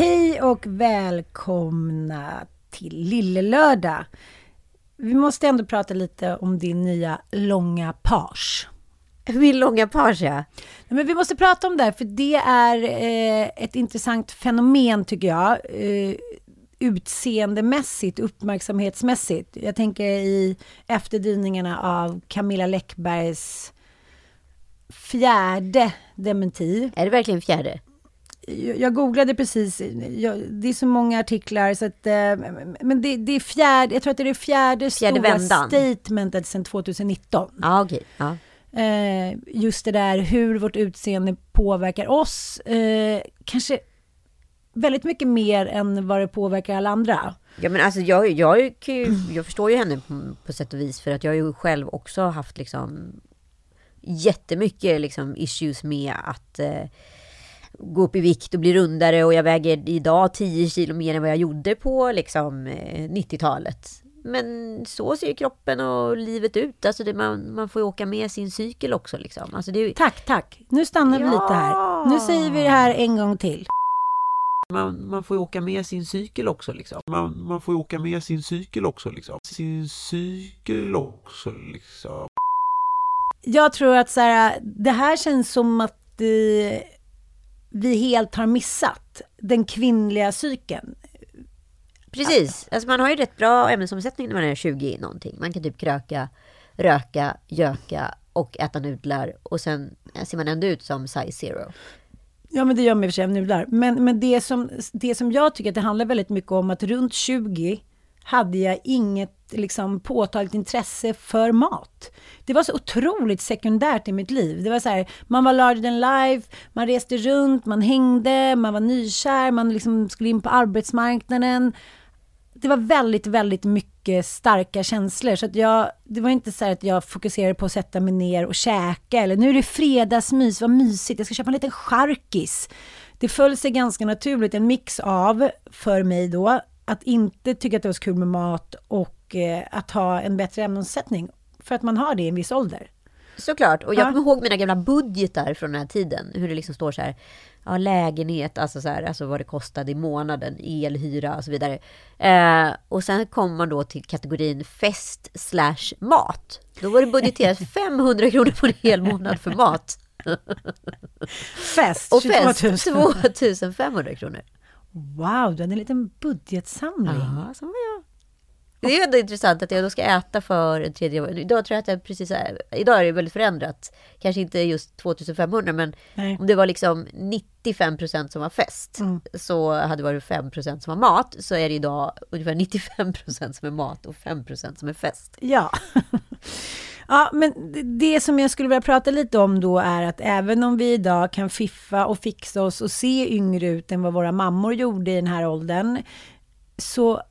Hej och välkomna till Lillelördag. Vi måste ändå prata lite om din nya långa page. Min långa page, ja. Men vi måste prata om det, för det är eh, ett intressant fenomen tycker jag. Eh, utseendemässigt, uppmärksamhetsmässigt. Jag tänker i efterdyningarna av Camilla Läckbergs fjärde dementi. Är det verkligen fjärde? Jag googlade precis, jag, det är så många artiklar så att, eh, men det, det, är fjärde, jag tror att det är det fjärde, fjärde stora vändan. statementet sedan 2019. Ja, okej. Okay. Ja. Eh, just det där hur vårt utseende påverkar oss, eh, kanske väldigt mycket mer än vad det påverkar alla andra. Ja men alltså jag, jag, jag förstår ju henne på, på sätt och vis för att jag har ju själv också haft liksom jättemycket liksom issues med att eh, gå upp i vikt och bli rundare och jag väger idag 10 kilo mer än vad jag gjorde på liksom 90-talet. Eh, Men så ser ju kroppen och livet ut. Alltså det, man, man får ju åka med sin cykel också. Liksom. Alltså det, tack, tack. Nu stannar vi lite här. Nu säger vi det här en gång till. Man, man får ju åka med sin cykel också. Liksom. Man, man får ju åka med sin cykel också. Liksom. Sin cykel också. Liksom. Jag tror att så här, det här känns som att eh, vi helt har missat den kvinnliga cykeln. Precis, alltså man har ju rätt bra ämnesomsättning när man är 20 någonting. Man kan typ kröka, röka, göka och äta nudlar och sen ser man ändå ut som size zero. Ja, men det gör man i och för sig nudlar. Men, men det, som, det som jag tycker att det handlar väldigt mycket om att runt 20 hade jag inget liksom, påtagligt intresse för mat. Det var så otroligt sekundärt i mitt liv. Det var så här, man var larger than life, man reste runt, man hängde, man var nykär, man liksom skulle in på arbetsmarknaden. Det var väldigt, väldigt mycket starka känslor. Så att jag, det var inte så att jag fokuserade på att sätta mig ner och käka. Eller nu är det fredagsmys, vad mysigt, jag ska köpa en liten charkis. Det föll sig ganska naturligt, en mix av, för mig då, att inte tycka att det var så kul med mat och eh, att ha en bättre ämnesomsättning. För att man har det i en viss ålder. Såklart, och jag kommer ihåg mina gamla budgetar från den här tiden. Hur det liksom står så här, ja, lägenhet, alltså, så här, alltså vad det kostade i månaden, elhyra och så vidare. Eh, och sen kommer man då till kategorin fest slash mat. Då var det budgeterat 500 kronor på en hel månad för mat. Fest, och fest 2500 kronor. Wow, du hade en liten budgetsamling. Ja, som jag. Det är ändå intressant att jag då ska äta för en tredje Idag tror jag att jag precis Idag är det väldigt förändrat. Kanske inte just 2500 men Nej. om det var liksom 95 procent som var fest mm. så hade det varit 5 procent som var mat. Så är det idag ungefär 95 procent som är mat och 5 procent som är fest. Ja. Ja, men det som jag skulle vilja prata lite om då är att även om vi idag kan fiffa och fixa oss och se yngre ut än vad våra mammor gjorde i den här åldern, så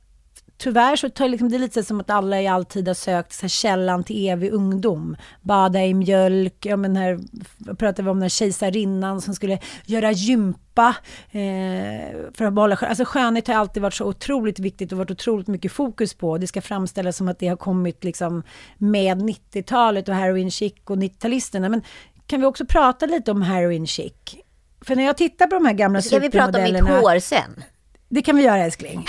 tyvärr så tar liksom, det lite som att alla i all tid har sökt så här, källan till evig ungdom. Bada i mjölk, ja men här pratar vi om den här kejsarinnan som skulle göra gympa eh, för att behålla Alltså skönhet har alltid varit så otroligt viktigt och varit otroligt mycket fokus på. Det ska framställas som att det har kommit liksom med 90-talet och heroin chic och 90-talisterna. Men kan vi också prata lite om heroin chic? För när jag tittar på de här gamla supermodellerna... Ska vi prata om mitt hår sen? Det kan vi göra älskling.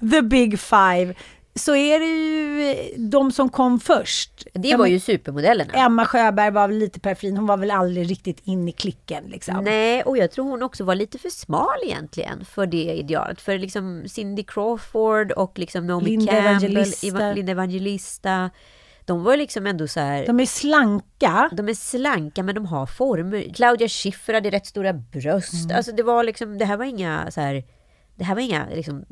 The big five. Så är det ju de som kom först. Det var ju supermodellerna. Emma Sjöberg var väl lite perfin. Hon var väl aldrig riktigt in i klicken. Liksom. Nej, och jag tror hon också var lite för smal egentligen för det idealet. För liksom Cindy Crawford och liksom Naomi Linda Campbell, Evangelista. Linda Evangelista de var liksom ändå så här... De är slanka. De är slanka men de har former. Claudia Schiffer hade rätt stora bröst. Mm. Alltså det var liksom, det här var inga så här... Det här var inga liksom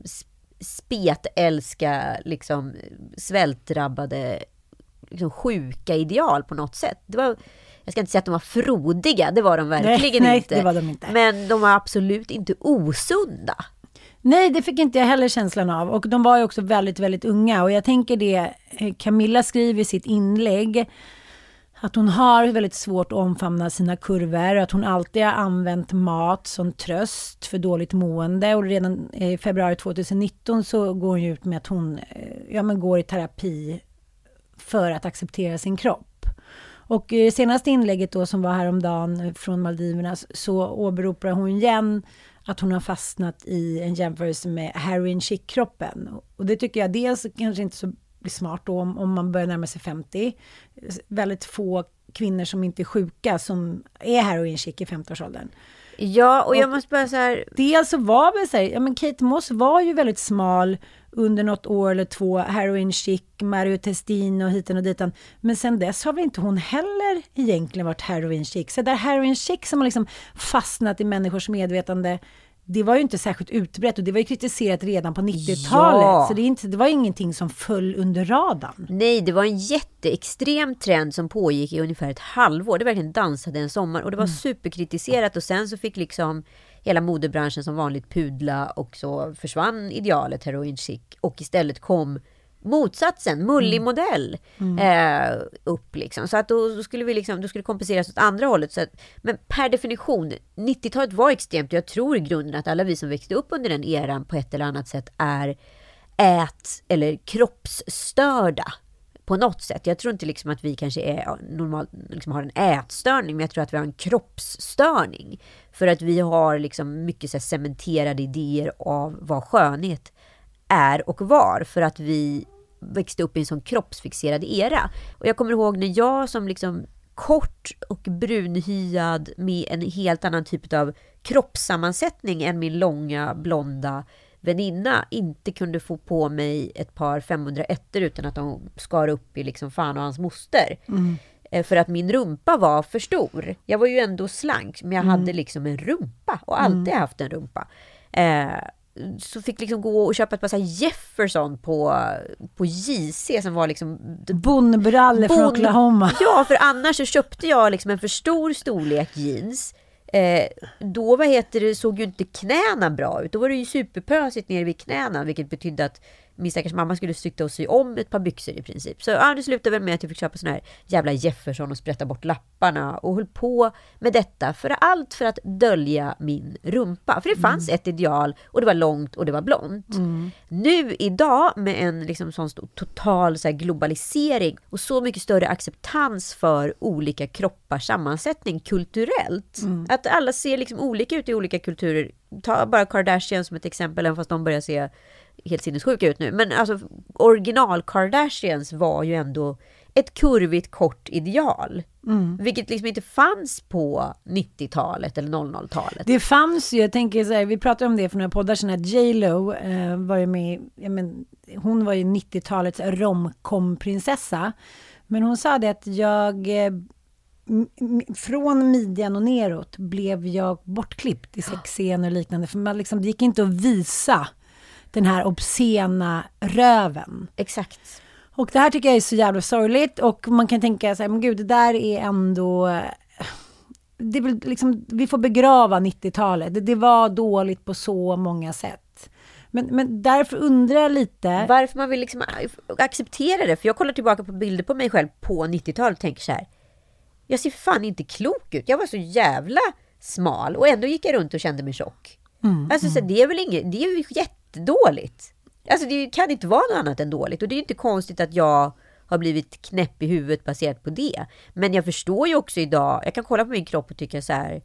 spetälska, liksom svältdrabbade, liksom sjuka ideal på något sätt. Det var, jag ska inte säga att de var frodiga, det var de verkligen nej, inte. Nej, det var de inte. Men de var absolut inte osunda. Nej, det fick inte jag heller känslan av. Och de var ju också väldigt, väldigt unga. Och jag tänker det, eh, Camilla skriver i sitt inlägg, att hon har väldigt svårt att omfamna sina kurvor, att hon alltid har använt mat som tröst för dåligt mående och redan eh, i februari 2019 så går hon ut med att hon eh, ja, men går i terapi för att acceptera sin kropp. Och i det senaste inlägget då som var häromdagen från Maldiverna så åberopar hon igen att hon har fastnat i en jämförelse med heroin chic-kroppen. Och det tycker jag dels kanske inte så smart då om, om man börjar närma sig 50. Väldigt få kvinnor som inte är sjuka som är heroin chic i 50-årsåldern. Ja, och jag och måste bara så här... Dels så var väl så här, ja men Kate Moss var ju väldigt smal under något år eller två, heroin chic, Mario Testino hiten och ditan. Men sen dess har väl inte hon heller egentligen varit heroin chic. Så där heroin chic som har liksom fastnat i människors medvetande det var ju inte särskilt utbrett och det var ju kritiserat redan på 90-talet. Ja. Så det, inte, det var ingenting som föll under radarn. Nej, det var en jätteextrem trend som pågick i ungefär ett halvår. Det verkligen dansade en sommar och det var mm. superkritiserat och sen så fick liksom hela modebranschen som vanligt pudla och så försvann idealet heroin chic och istället kom motsatsen, mullig mm. modell, mm. Eh, upp liksom. Så att då, då, skulle vi liksom, då skulle kompenseras åt andra hållet. Så att, men per definition, 90-talet var extremt. Jag tror i grunden att alla vi som växte upp under den eran på ett eller annat sätt är ät eller kroppsstörda på något sätt. Jag tror inte liksom att vi kanske är normalt, liksom har en ätstörning, men jag tror att vi har en kroppsstörning. För att vi har liksom mycket så cementerade idéer av vad skönhet är och var för att vi växte upp i en sån kroppsfixerad era. Och jag kommer ihåg när jag som liksom kort och brunhyad med en helt annan typ av kroppssammansättning än min långa blonda väninna inte kunde få på mig ett par 501 utan att de skar upp i liksom fan och hans moster. Mm. Eh, för att min rumpa var för stor. Jag var ju ändå slank, men jag mm. hade liksom en rumpa och alltid mm. haft en rumpa. Eh, så fick liksom gå och köpa ett par så Jefferson på, på JC som var liksom... Bondbrallor från Oklahoma. Ja, för annars så köpte jag liksom en för stor storlek jeans. Eh, då vad heter det, såg ju inte knäna bra ut. Då var det ju superpösigt nere vid knäna, vilket betydde att min stackars mamma skulle sitta och sy om ett par byxor i princip. Så ja, det slutade väl med att jag fick köpa sån här jävla Jefferson och sprätta bort lapparna och höll på med detta för allt för att dölja min rumpa. För det fanns mm. ett ideal och det var långt och det var blont. Mm. Nu idag med en liksom sån total så globalisering och så mycket större acceptans för olika kroppars sammansättning kulturellt. Mm. Att alla ser liksom olika ut i olika kulturer. Ta bara Kardashian som ett exempel, även fast de börjar se helt sinnessjuka ut nu. Men alltså original Kardashians var ju ändå ett kurvigt kort ideal. Mm. Vilket liksom inte fanns på 90-talet eller 00-talet. Det fanns ju, jag tänker så här, vi pratade om det för några poddar sedan, att J Lo eh, var ju med, men, hon var ju 90-talets romcom-prinsessa. Men hon sa det att jag eh, från midjan och neråt blev jag bortklippt i sexscener och liknande. För man liksom, det gick inte att visa den här obscena röven. Exakt. Och det här tycker jag är så jävla sorgligt och man kan tänka så här, men gud, det där är ändå... Det är väl liksom, vi får begrava 90-talet. Det, det, var dåligt på så många sätt. Men, men därför undrar jag lite... Varför man vill liksom acceptera det. För jag kollar tillbaka på bilder på mig själv på 90-talet och tänker så här. Jag ser fan inte klok ut. Jag var så jävla smal och ändå gick jag runt och kände mig tjock. Mm, alltså, Så mm. det är väl inget, det är ju jätte jättedåligt. Alltså det kan inte vara något annat än dåligt. Och det är inte konstigt att jag har blivit knäpp i huvudet baserat på det. Men jag förstår ju också idag, jag kan kolla på min kropp och tycka så här,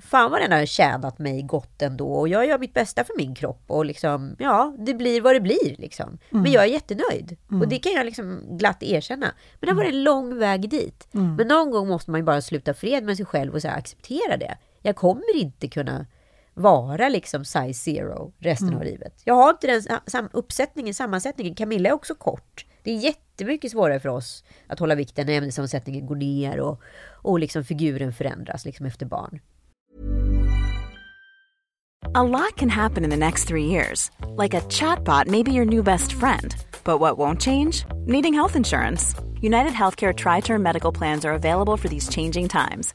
fan vad den har tjänat mig gott ändå. Och jag gör mitt bästa för min kropp. Och liksom, ja, det blir vad det blir liksom. Mm. Men jag är jättenöjd. Mm. Och det kan jag liksom glatt erkänna. Men det har varit en lång väg dit. Mm. Men någon gång måste man ju bara sluta fred med sig själv och så acceptera det. Jag kommer inte kunna vara liksom size zero resten mm. av livet. Jag har inte den sam uppsättningen, sammansättningen. Camilla är också kort. Det är jättemycket svårare för oss att hålla vikten när ämnessammansättningen går ner och, och liksom figuren förändras liksom efter barn. A lot can happen in the next three years. Like a chatbot may be your new best friend. But what won't change? Needing health insurance. United Healthcare Tri-Term Medical Plans are available for these changing times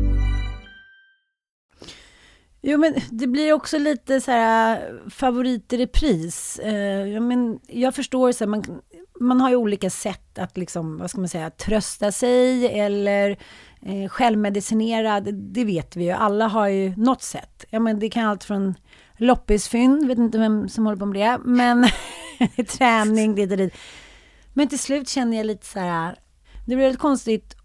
Jo, men det blir också lite så här favorit i repris. Eh, men jag förstår, så här, man, man har ju olika sätt att liksom, vad ska man säga, trösta sig eller eh, självmedicinera. Det, det vet vi ju. Alla har ju något sätt. Ja, men det kan allt från loppisfynd, vet inte vem som håller på med det, men träning, dit och dit. Men till slut känner jag lite så här, det blir väldigt konstigt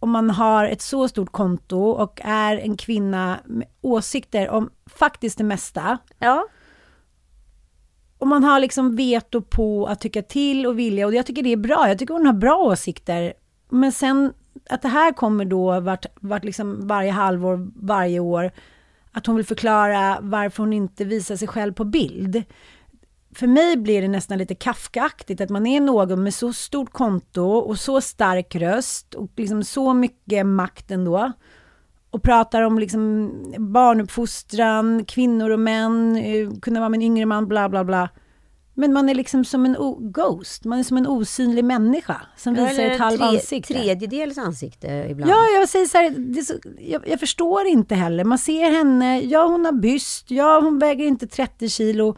om man har ett så stort konto och är en kvinna med åsikter om faktiskt det mesta. Ja. Och man har liksom veto på att tycka till och vilja och jag tycker det är bra. Jag tycker hon har bra åsikter. Men sen att det här kommer då vart, vart liksom varje halvår, varje år. Att hon vill förklara varför hon inte visar sig själv på bild. För mig blir det nästan lite Kafkaaktigt att man är någon med så stort konto och så stark röst och liksom så mycket makt ändå. Och pratar om liksom barnuppfostran, kvinnor och män, eh, kunna vara med en yngre man, bla bla bla. Men man är liksom som en ghost, man är som en osynlig människa som visar Eller ett halvt tre, ansikte. tredjedels ansikte ibland. Ja, jag säger så här, så, jag, jag förstår inte heller. Man ser henne, ja hon har byst, ja hon väger inte 30 kilo.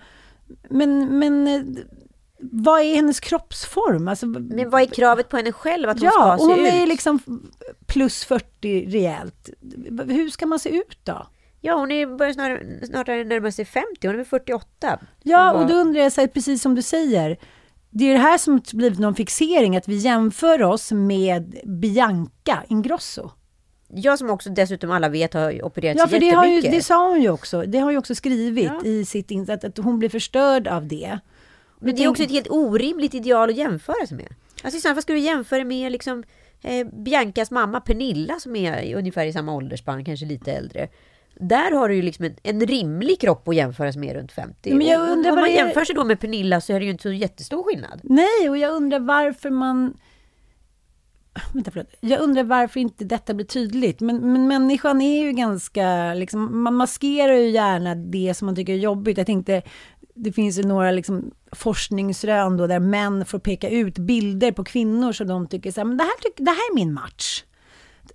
Men, men eh, vad är hennes kroppsform? Alltså, Men vad är kravet på henne själv att hon ja, ska se hon ut? är liksom plus 40 rejält. Hur ska man se ut då? Ja, hon är börjar snarare, snarare närma sig 50, hon är väl 48. Ja, och då undrar jag, så här, precis som du säger, det är det här som blivit någon fixering, att vi jämför oss med Bianca Ingrosso. Jag som också dessutom alla vet har opererat Ja, för det, har ju, jättemycket. det sa hon ju också. Det har hon ju också skrivit Ja. i sitt in- att, hon blir förstörd av det. Men det är också ett helt orimligt ideal att jämföra sig med. Alltså i så fall ska du jämföra med liksom, eh, Biancas mamma Pernilla som är ungefär i samma åldersspann, kanske lite äldre. Där har du ju liksom en, en rimlig kropp att jämföra sig med runt 50. Men jag Och- undrar om vad man är- jämför sig då med Pernilla så är det ju inte så jättestor skillnad. Nej, och jag undrar varför man... Vänta, förlåt. Jag undrar varför inte detta blir tydligt. Men, men människan är ju ganska... Liksom, man maskerar ju gärna det som man tycker är jobbigt. Jag tänkte, det finns ju några liksom, forskningsrön då, där män får peka ut bilder på kvinnor som de tycker så här, men det här, tyck, det här är min match.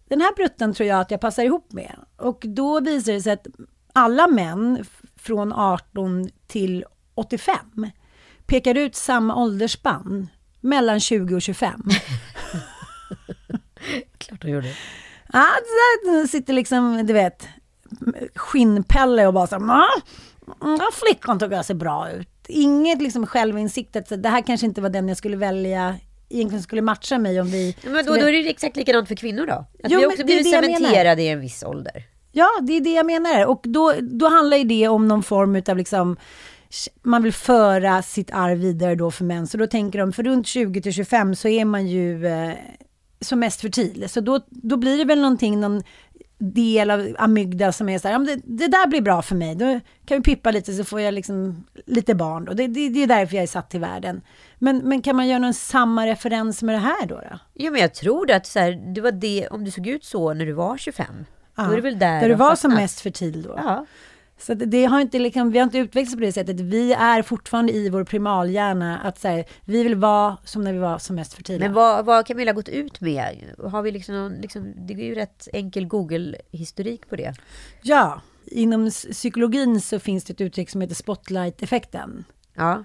Den här bruttan tror jag att jag passar ihop med. Och då visar det sig att alla män från 18 till 85 pekar ut samma åldersspann, mellan 20 och 25. Klart hon gjorde. Ja, där sitter liksom, du vet, skinnpelle och bara så här, "Ah, den där flickan tycker jag ser bra ut. Inget liksom självinsikt att det här kanske inte var den jag skulle välja, egentligen skulle matcha mig om vi... Ja, Men då, skulle- då är det exakt likadant för kvinnor då? Att Jo, vi också blivit cementerade i en viss ålder. Ja, det är det jag menar. Och då, då handlar ju det om någon form av liksom, man vill föra sitt arv vidare då för män. Så då tänker de, för runt 20 till 25 så är man ju eh, som mest fertil. Så då, då blir det väl någonting, någon del av amygdala som är så här, ja, det, det där blir bra för mig. Då kan vi pippa lite så får jag liksom lite barn. Då. Det, det, det är därför jag är satt till världen. Men, men kan man göra någon samma referens med det här då? då? Ja, men jag tror att så här, det var det, om du såg ut så när du var 25, då är det väl där Där du var som fastnat. mest fertil då? Ja. Så det har inte, liksom, vi har inte utvecklats på det sättet. Vi är fortfarande i vår primalhjärna att så här, vi vill vara som när vi var som mest fertila. Men vad, vad har Camilla gått ut med? Har vi liksom, någon, liksom, det är ju rätt enkel Google-historik på det. Ja, inom psykologin så finns det ett uttryck som heter spotlight-effekten. Ja.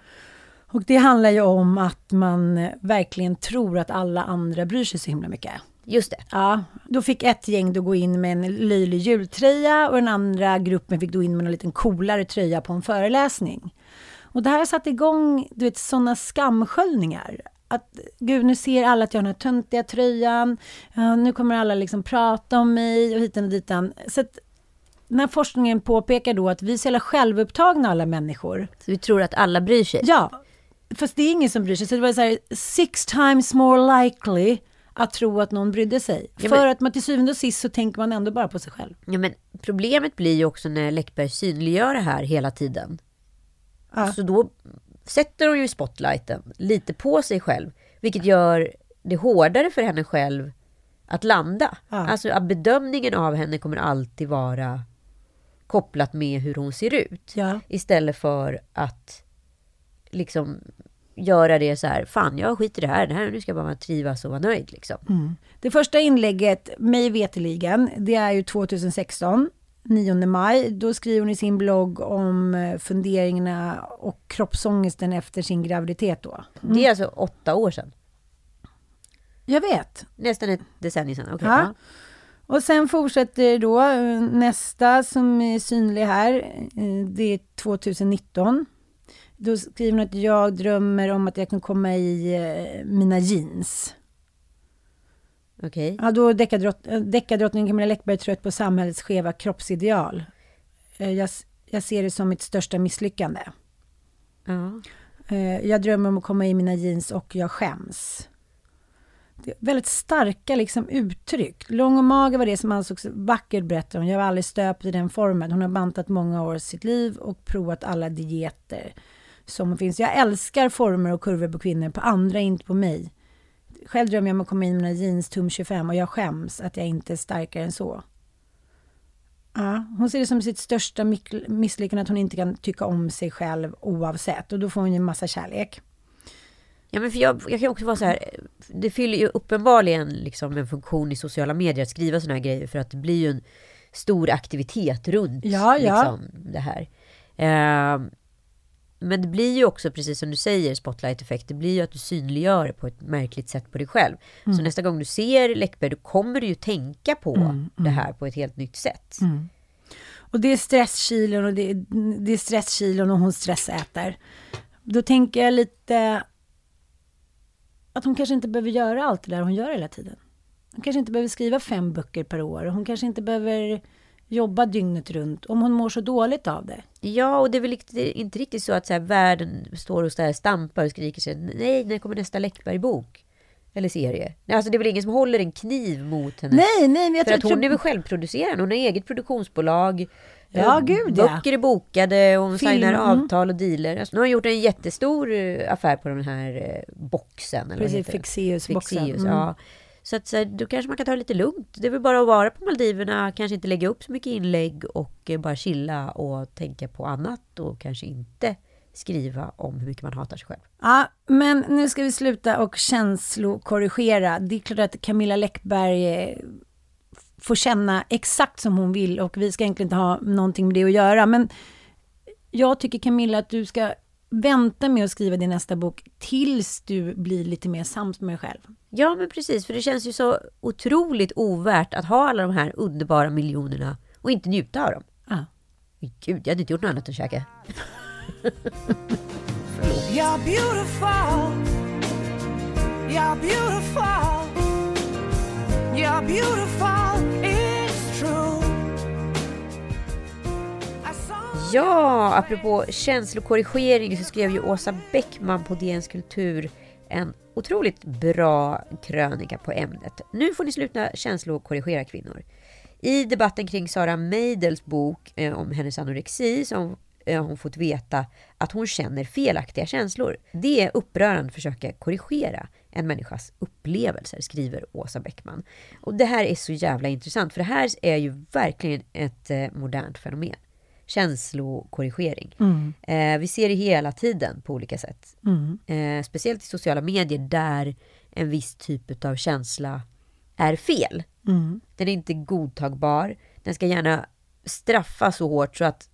Och det handlar ju om att man eh, verkligen tror att alla andra bryr sig så himla mycket. Just det. Ja, då fick ett gäng då gå in med en löjlig jultröja och den andra gruppen fick då in med en liten coolare tröja på en föreläsning. Och det här satte igång, du vet, sådana skamsköljningar. Att gud, nu ser alla att jag har den här töntiga tröjan. Ja, nu kommer alla liksom prata om mig och hitan och ditan. Så att när forskningen påpekar då att vi är så jävla självupptagna alla människor. Så vi tror att alla bryr sig. Ja, fast det är ingen som bryr sig. Så det var så här, six times more likely att tro att någon brydde sig. Ja, För men- att man till syvende och sist så tänker man ändå bara på sig själv. Ja, men problemet blir ju också när Läckberg synliggör det här hela tiden. Ja. Så då sätter hon ju spotlighten lite på sig själv. Vilket gör det hårdare för henne själv att landa. Ja. Alltså att bedömningen av henne kommer alltid vara kopplat med hur hon ser ut. Ja. Istället för att liksom göra det så här, fan jag skiter i det här, det här nu ska jag bara trivas och vara nöjd liksom. Det första inlägget, mig veteligen, det är ju 2016, 9 maj. Då skriver hon i sin blogg om eh, funderingarna och kroppsångesten efter sin graviditet då. Det är alltså åtta år sedan. Jag vet. Nästan ett decennium sedan. Ja. ja. Och sen fortsätter det då eh, nästa som är synlig här. eh, Det är 2019. Då skriver hon att jag drömmer om att jag kan komma i eh, mina jeans. Okej. Ja, då är deckardrott- eh, deckardrottningen Camilla Läckberg trött på samhällets skeva kroppsideal. Eh, Jag, s- jag ser det som mitt största misslyckande. Ja. Eh, Jag drömmer om att komma i mina jeans och jag skäms. Det är väldigt starka liksom, uttryck. Lång och mager var det som ansågs vackert, berättar hon. Jag var aldrig stöpt i den formen. Hon har bantat många år i sitt liv och provat alla dieter som finns. Jag älskar former och kurvor på kvinnor, på andra, inte på mig. Själv drömmer jag om att komma in mina jeans tum 25 och jag skäms att jag inte är starkare än så. Ja, hon ser det som sitt största misslyckande att hon inte kan tycka om sig själv oavsett. Och då får hon ju en massa kärlek. Ja, men för jag, jag kan också vara så här, det fyller ju uppenbarligen liksom en funktion i sociala medier att skriva såna här grejer för att det blir ju en stor aktivitet runt Ja, ja. Liksom, det här. Eh, men det blir ju också, precis som du säger, spotlight-effekt, det blir ju att du synliggör det på ett märkligt sätt på dig själv. Mm. Så nästa gång du ser Läckberg, då kommer du ju tänka på det här på ett helt nytt sätt. Mm. Och det är stresskilon och det är, det är stresskilon och hon stressäter. Då tänker jag lite att hon kanske inte behöver göra allt det där hon gör hela tiden. Hon kanske inte behöver skriva fem böcker per år. Hon kanske inte behöver jobba dygnet runt om hon mår så dåligt av det. Ja, och det är väl inte, riktigt så att så här, världen står och så här stampar och skriker sig nej, när kommer nästa Läckberg-bok? Eller serie? Nej, Alltså det är väl ingen som håller en kniv mot henne? Nej, nej, men jag För att tror... hon är väl självproducerande, hon har eget produktionsbolag. Ja, Eh, gud, ja. Böcker är bokade, och hon Film, signar mm. avtal och dealer. Alltså, nu har hon gjort en jättestor eh, affär på den här eh, boxen. Eller Precis? Fixeus-boxen. Fixeus, Mm. ja. Så att så här, då kanske man kan ta det lite lugnt. Det är väl bara att vara på Maldiverna, kanske inte lägga upp så mycket inlägg och eh, bara chilla och tänka på annat och kanske inte skriva om hur mycket man hatar sig själv. Ja, men nu ska vi sluta och känslokorrigera. Det är klart att Camilla Läckberg eh, får känna exakt som hon vill och vi ska egentligen inte ha någonting med det att göra. Men jag tycker Camilla att du ska vänta med att skriva din nästa bok tills du blir lite mer sams med dig själv. Ja, men precis, för det känns ju så otroligt ovärt att ha alla de här underbara miljonerna och inte njuta av dem. Ja. Gud, jag hade inte gjort något annat än käka. You're beautiful. You're beautiful. You're beautiful. It's true. Ja, apropå känslokorrigering så skrev ju Åsa Bäckman på DNs Kultur en otroligt bra krönika på ämnet. Nu får ni sluta känslokorrigera kvinnor. I debatten kring Sara Meidels bok eh, om hennes anorexi så har hon, eh, hon fått veta att hon känner felaktiga känslor. Det är upprörande att försöka korrigera en människas upplevelser, skriver Åsa Bäckman. Och det här är så jävla intressant, för det här är ju verkligen ett eh, modernt fenomen känslokorrigering. Eh, vi ser det hela tiden på olika sätt. Eh, speciellt i sociala medier där en viss typ av känsla är fel. Den är inte godtagbar. Den ska gärna straffas så hårt så att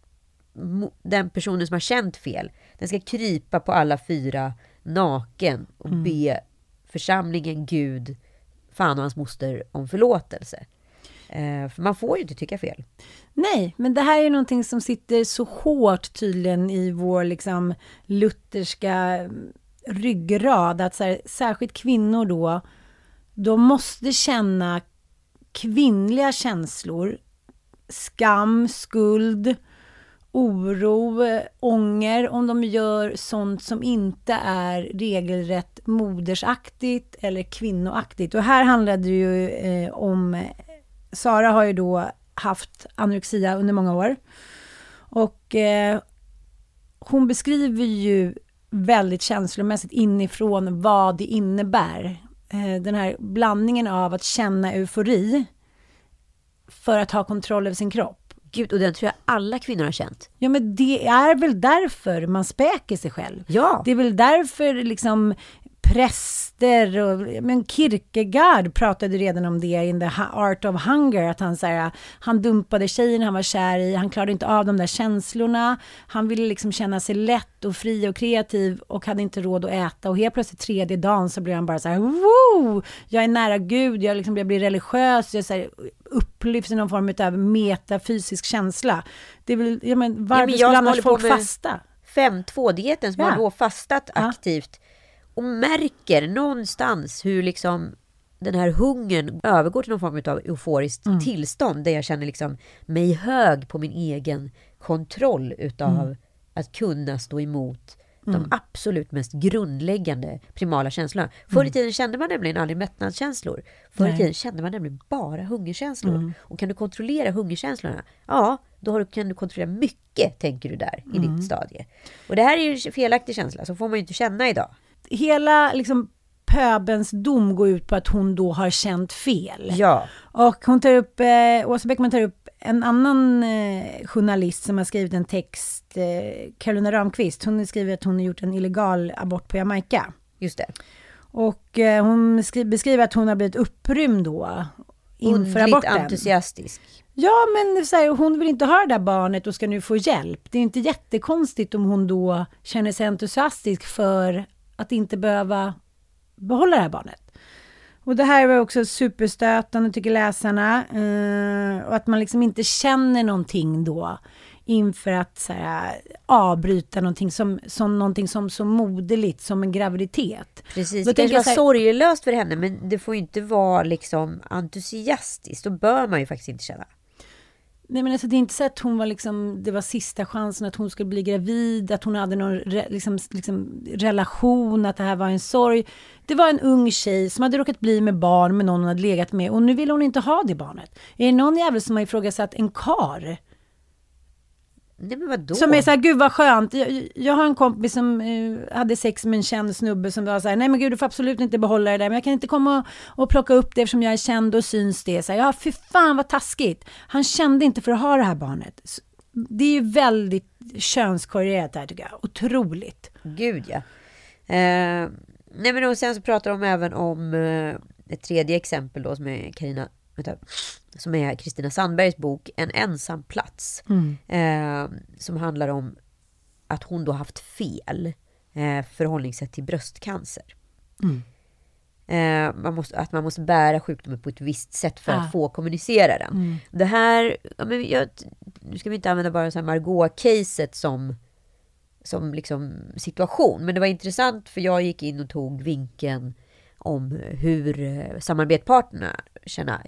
den personen som har känt fel, den ska krypa på alla fyra naken och be församlingen, Gud, fan och hans moster om förlåtelse. Eh, för man får ju inte tycka fel. Nej, men det här är någonting som sitter så hårt tydligen i vår liksom lutherska mm, ryggrad, att så här, särskilt kvinnor då, de måste känna kvinnliga känslor, skam, skuld, oro, ånger om de gör sånt som inte är regelrätt modersaktigt eller kvinnoaktigt. Och här handlade det ju eh, om Sara har ju då haft anorexia under många år. Och eh, hon beskriver ju väldigt känslomässigt inifrån vad det innebär. Eh, den här blandningen av att känna eufori för att ha kontroll över sin kropp. Gud, och den tror jag alla kvinnor har känt. Ja, men det är väl därför man späker sig själv. Ja. Det är väl därför liksom präster och men Kierkegaard pratade redan om det in The Art of Hunger, att han, så här, han dumpade tjejen han var kär i, han klarade inte av de där känslorna, han ville liksom känna sig lätt och fri och kreativ och hade inte råd att äta och helt plötsligt tredje dagen så blev han bara så här, Woo! jag är nära Gud, jag, liksom, jag blir religiös, jag så här, upplyft i någon form av metafysisk känsla. Det är väl, ja, men varför men jag skulle annars folk med- fasta? 5-2-dieten som Ja. har då fastat Ja. aktivt och märker någonstans hur liksom den här hungern övergår till någon form av euforiskt Mm. tillstånd där jag känner liksom mig hög på min egen kontroll utav Mm. att kunna stå emot de absolut mest grundläggande primala känslorna. Förr i tiden kände man nämligen aldrig mättnadskänslor. Förr i Mm. Nej. tiden kände man nämligen bara hungerkänslor. Mm. Och kan du kontrollera hungerkänslorna, ja, då har du, kan du kontrollera mycket, tänker du där i Mm. ditt stadie. Och det här är ju en felaktig känsla, så får man ju inte känna idag. Hela liksom pöbens dom går ut på att hon då har känt fel. Ja, Och hon tar upp, eh, Åsa Bäckman tar upp en annan eh, journalist som har skrivit en text, eh, Carolina Ramqvist. Hon skriver att hon har gjort en illegal abort på Jamaica. just det. Och eh, hon skri- beskriver att hon har blivit upprymd då inför Undligt aborten. entusiastisk. Ja, men så här, hon vill inte ha det där barnet och ska nu få hjälp. Det är inte jättekonstigt om hon då känner sig entusiastisk för att inte behöva behålla det här barnet. Och det här var också superstötande tycker läsarna. Eh, och att man liksom inte känner någonting då inför att så här, avbryta någonting som, som, någonting som så moderligt som en graviditet. Precis, Då det kanske jag var här- sorglöst för henne, men det får ju inte vara liksom entusiastiskt. Då bör man ju faktiskt inte känna. Nej men alltså det är inte så att hon var liksom, det var sista chansen att hon skulle bli gravid, att hon hade någon re, liksom, liksom, relation, att det här var en sorg. Det var en ung tjej som hade råkat bli med barn med någon hon hade legat med och nu vill hon inte ha det barnet. Är det någon jävel som har ifrågasatt en kar? Nej men vadå? Som är så här, gud vad skönt. Jag, jag har en kompis som eh, hade sex med en känd snubbe som var så här, nej men gud du får absolut inte behålla det där, men jag kan inte komma och, och plocka upp det eftersom jag är känd och syns det. Så här, ja, fy fan vad taskigt. Han kände inte för att ha det här barnet. Så Det är ju väldigt könskorrigerat här tycker jag. Otroligt. Gud ja. Eh, nej men och sen så pratar de även om eh, ett tredje exempel då som är Carina, vänta, som är Kristina Sandbergs bok En ensam plats. Eh, som handlar om att hon då haft fel eh, förhållningssätt till bröstcancer. Eh, man måste, att man måste bära sjukdomen på ett visst sätt för Ah. att få kommunicera den. Det här, ja, men jag, nu ska vi inte använda bara Margot-caset som som liksom situation. Men det var intressant för jag gick in och tog vinkeln om hur eh, samarbetspartnerna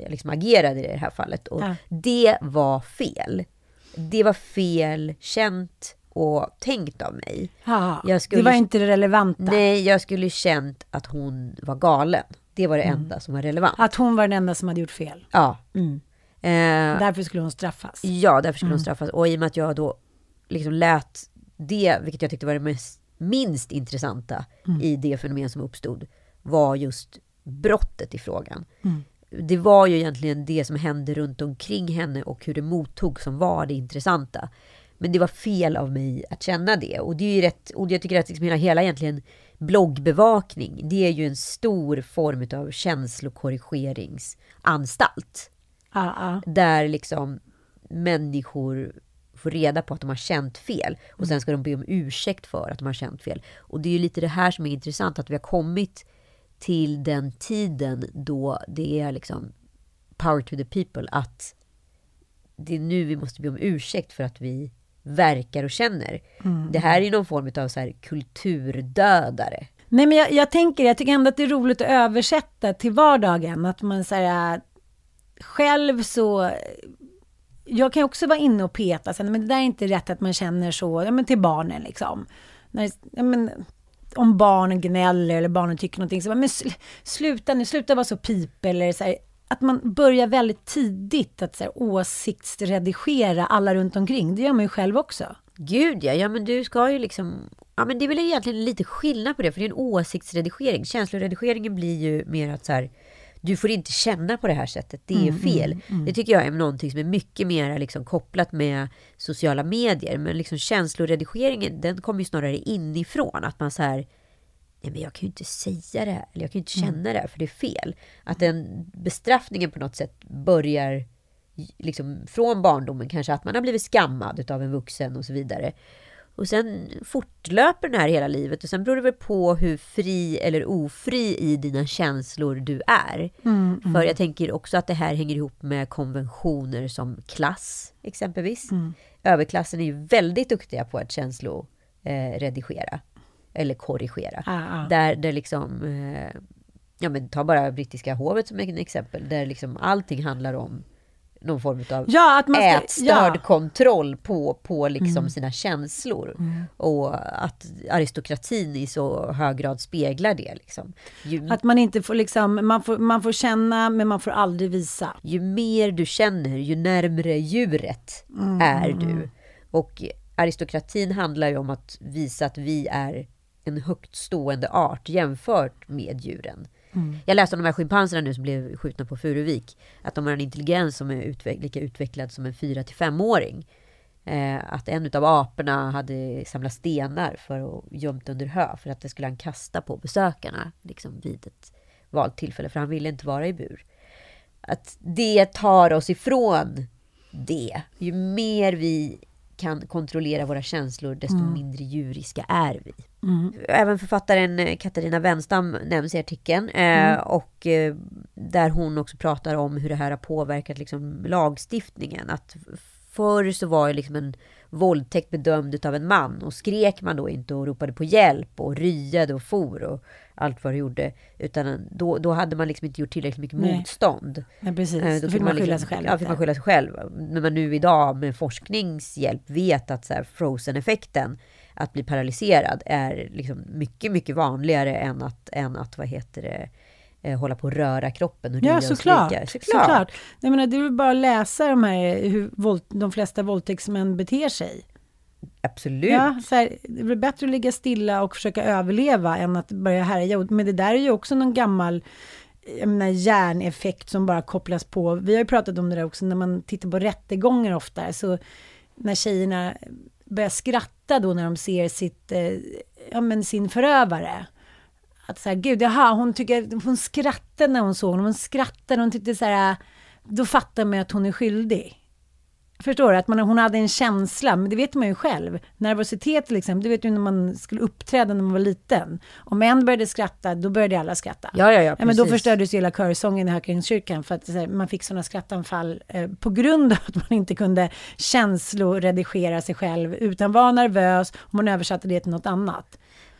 liksom agerade i det här fallet. Och Ja. det var fel. Det var fel känt och tänkt av mig. Ja, Jag skulle- det var inte det relevanta. Nej, jag skulle känt att hon var galen. Det var det Mm. enda som var relevant. Att hon var den enda som hade gjort fel. Ja. Mm. Eh, Därför skulle hon straffas. Ja, därför skulle Mm. hon straffas. Och i och med att jag då liksom lät det, vilket jag tyckte var det mest, minst intressanta Mm. i det fenomen som uppstod, var just brottet i frågan. Mm. Det var ju egentligen det som hände runt omkring henne och hur det mottog som var det intressanta. Men det var fel av mig att känna det. Och det är ju rätt, och jag tycker att liksom hela, hela egentligen bloggbevakning, det är ju en stor form av känslokorrigeringsanstalt Ja, ja. där liksom människor får reda på att de har känt fel och sen ska de be om ursäkt för att de har känt fel. Och det är ju lite det här som är intressant, att vi har kommit till den tiden då det är liksom power to the people, att det är nu vi måste be om ursäkt för att vi verkar och känner. Det här är någon form av så här kulturdödare. Nej, men jag, jag tänker, jag tycker ändå att det är roligt att översätta till vardagen. Att man säger själv så... Jag kan också vara inne och peta sen, men det där är inte rätt att man känner så, ja men till barnen liksom. När, ja, men, om barnen gnäller eller barnen tycker någonting så bara, men sl, sluta nu, sluta vara så pip eller så här, att man börjar väldigt tidigt att så här, åsiktsredigera alla runt omkring. Det gör man ju själv också. Gud ja, ja men du ska ju liksom... Ja men det är väl egentligen lite skillnad på det, för det är en åsiktsredigering. Känsloredigeringen blir ju mer att så här, du får inte känna på det här sättet, det är fel. Det tycker jag är någonting som är mycket mer liksom kopplat med sociala medier. Men liksom känsloredigeringen, den kommer ju snarare inifrån. Att man så här, nej men jag kan ju inte säga det här, eller jag kan ju inte känna det här, för det är fel. Att den bestraffningen på något sätt börjar liksom från barndomen kanske, att man har blivit skammad av en vuxen och så vidare. Och sen fortlöper den här hela livet och sen beror det väl på hur fri eller ofri i dina känslor du är. För jag tänker också att det här hänger ihop med konventioner som klass exempelvis. Överklassen är ju väldigt duktiga på att känsloredigera. Eh, redigera. eller korrigera. Ah, ah. Där det liksom, eh, ja men ta bara brittiska hovet som ett exempel, där liksom allting handlar om någon form av Ja, att man ska- ätstörd ja. kontroll på, på liksom Mm. sina känslor. Och att aristokratin i så hög grad speglar det. Liksom. Ju, Att man inte får liksom, man får, man får känna men man får aldrig visa. ju mer du känner, ju närmre djuret Mm, är du. Och aristokratin handlar ju om att visa att vi är en högt stående art jämfört med djuren. Mm. Jag läste om de här schimpanserna nu som blev skjutna på Furuvik. Att de har en intelligens som är utveck- lika utvecklad som en 4-5-åring. Eh, att en av aporna hade samlat stenar för att gömt under hö för att det skulle han kasta på besökarna liksom vid ett valt tillfälle för han ville inte vara i bur. Att det tar oss ifrån det. Ju mer vi kan kontrollera våra känslor desto mindre djuriska är vi. Även författaren eh, Katarina Wenstam nämns i artikeln. Eh, och eh, där hon också pratar om hur det här har påverkat liksom, lagstiftningen. Att förr så var ju liksom en våldtäkt bedömd av en man. Och skrek man då inte och ropade på hjälp och ryade och for och allt vad det gjorde. Utan då, då hade man liksom inte gjort tillräckligt mycket Nej. motstånd. Ja, precis. Eh, Då fick man skylla liksom- sig själv Ja, fick man skylla sig själv. När man nu idag med forskningshjälp vet att så här, frozen-effekten, att bli paralyserad, är liksom mycket, mycket vanligare än att, än att vad heter det, eh, hålla på och röra kroppen och Ja, ria och såklart. såklart. Jag menar, det är väl bara att läsa de här, hur våld, de flesta våldtäktsmän beter sig. Absolut. Ja, så här, det är bättre att ligga stilla och försöka överleva än att börja härja. Men det där är ju också någon gammal jag menar, hjärneffekt som bara kopplas på. Vi har ju pratat om det där också när man tittar på rättegångar ofta. Så när tjejerna börjar skratta då när de ser sitt, eh, ja, men sin förövare. Att så här, gud, jaha, hon tycker, hon skrattade när hon såg honom. Hon skrattade, hon tyckte så här, då fattar man att hon är skyldig. Förstår du? Att man, hon hade en känsla, men det vet man ju själv. Nervositet till exempel, det vet du när man skulle uppträda när man var liten. Om en började skratta, då började alla skratta. Ja, ja, ja, men då precis. förstördes ju hela körsången i Hökingskyrkan för att här, man fick sådana skrattanfall eh, på grund av att man inte kunde känsloredigera sig själv utan var nervös och man översatte det till något annat.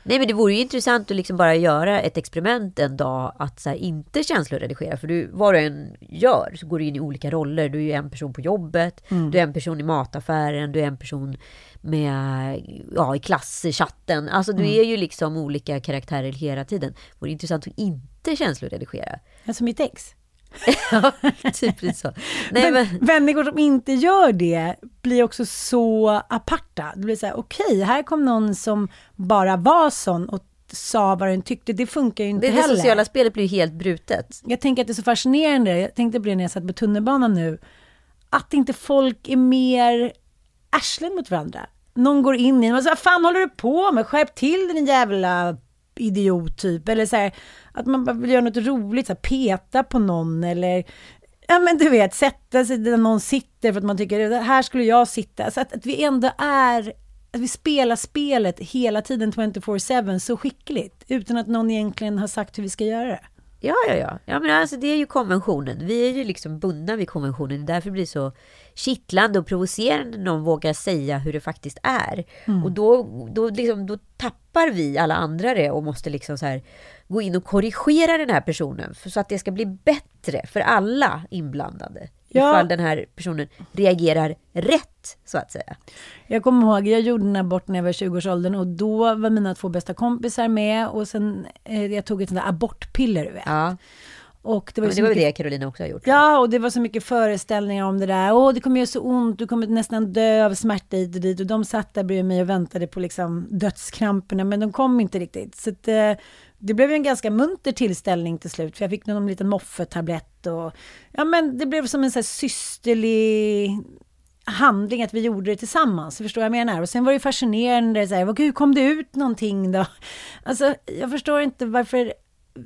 Nej men det vore ju intressant att liksom bara göra ett experiment en dag att så här, inte känsloredigera. För du, vad du än gör så går du in i olika roller. Du är ju en person på jobbet, du är en person i mataffären, du är en person med, ja, i klasschatten. Alltså du är ju liksom olika karaktärer hela tiden. Det vore intressant att inte känsloredigera. Alltså mitt ex. ja, typ så. Nej, men, men, människor som inte gör det blir också så aparta. Det blir så här, okej, här kom någon som bara var sån och sa vad den tyckte. Det funkar ju inte det, det heller. sociala spelet blir ju helt brutet. Jag tänker att det är så fascinerande, jag tänkte på det när jag satt på tunnelbanan nu, att inte folk är mer arslen mot varandra. Någon går in i en och säger, vad fan håller du på med? Skärp till din jävla idiot typ. Eller så här, att man bara vill göra något roligt, så här, peta på någon eller Ja men du vet, sätta sig där någon sitter för att man tycker, här skulle jag sitta. Så att, att vi ändå är, att vi spelar spelet hela tiden 24-7 så skickligt. Utan att någon egentligen har sagt hur vi ska göra det. Ja, ja, ja. ja men alltså, det är ju konventionen. Vi är ju liksom bundna vid konventionen. Det är därför det blir så kittlande och provocerande när någon vågar säga hur det faktiskt är. Och då, då, liksom, då tappar vi alla andra det och måste liksom så här gå in och korrigera den här personen för, så att det ska bli bättre för alla inblandade. Ja. Ifall den här personen reagerar rätt, så att säga. Jag kommer ihåg, jag gjorde en abort när jag var i 20-årsåldern och då var mina två bästa kompisar med och sen eh, jag tog ett sånt där abortpiller, du vet. Ja. Och det var, ju det var mycket, det Carolina också har gjort. Ja, och det var så mycket föreställningar om det där. Åh, det kommer göra så ont, du kommer nästan dö av smärta hit och dit. Och de satt där bredvid mig och väntade på liksom dödskramperna, men de kom inte riktigt. Så att, eh, det blev ju en ganska munter tillställning till slut, för jag fick någon liten moffetablett och ja, men det blev som en så här systerlig handling att vi gjorde det tillsammans. Förstår jag vad jag menar? Och sen var det fascinerande, så här, gud, kom det ut någonting då? Alltså, jag förstår inte varför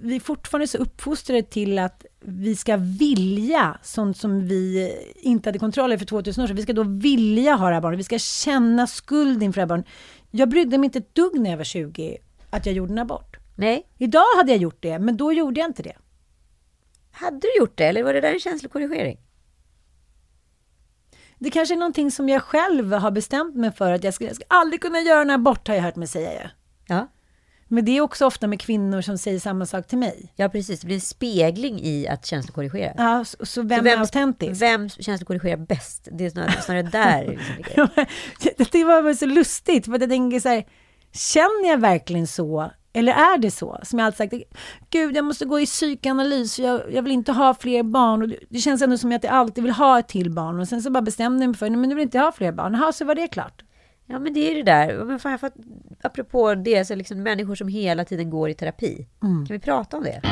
vi är fortfarande så uppfostrade till att vi ska vilja sånt som vi inte hade kontroll över för 2000 år sedan. Vi ska då vilja ha det här barnet, vi ska känna skuld inför det här barnet. Jag brydde mig inte ett dugg när jag var 20 att jag gjorde en abort. Nej, Idag hade jag gjort det, men då gjorde jag inte det. hade du gjort det eller var det där en känslokorrigering? Det kanske är någonting som jag själv har bestämt mig för att jag ska, jag ska aldrig kunna göra en abort, har jag hört mig säga. Ja. Men det är också ofta med kvinnor som säger samma sak till mig. Ja, precis. Det blir en spegling i att känslokorrigera. Ja, så, så vem Så är autentisk? Vem känslokorrigerar bäst? Det är snarare, snarare där det liksom ligger. det var så lustigt, för jag tänker så här, känner jag verkligen så? Eller är det så? Som jag alltid sagt, gud jag måste gå i psykanalys, jag, jag vill inte ha fler barn. Och det, det känns ändå som att jag alltid vill ha ett till barn. Och sen så bara bestämde jag mig för, nej men nu vill inte ha fler barn. Jaha, så var det klart. Ja, men det är det där. Men fan, för att, apropå det, så liksom människor som hela tiden går i terapi. Kan vi prata om det?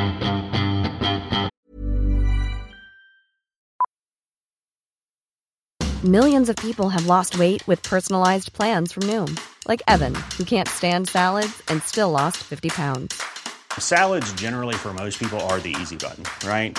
Millions of people have lost weight with personalized plans from Noom, like Evan, who can't stand salads and still lost 50 pounds. Salads, generally, for most people, are the easy button, right?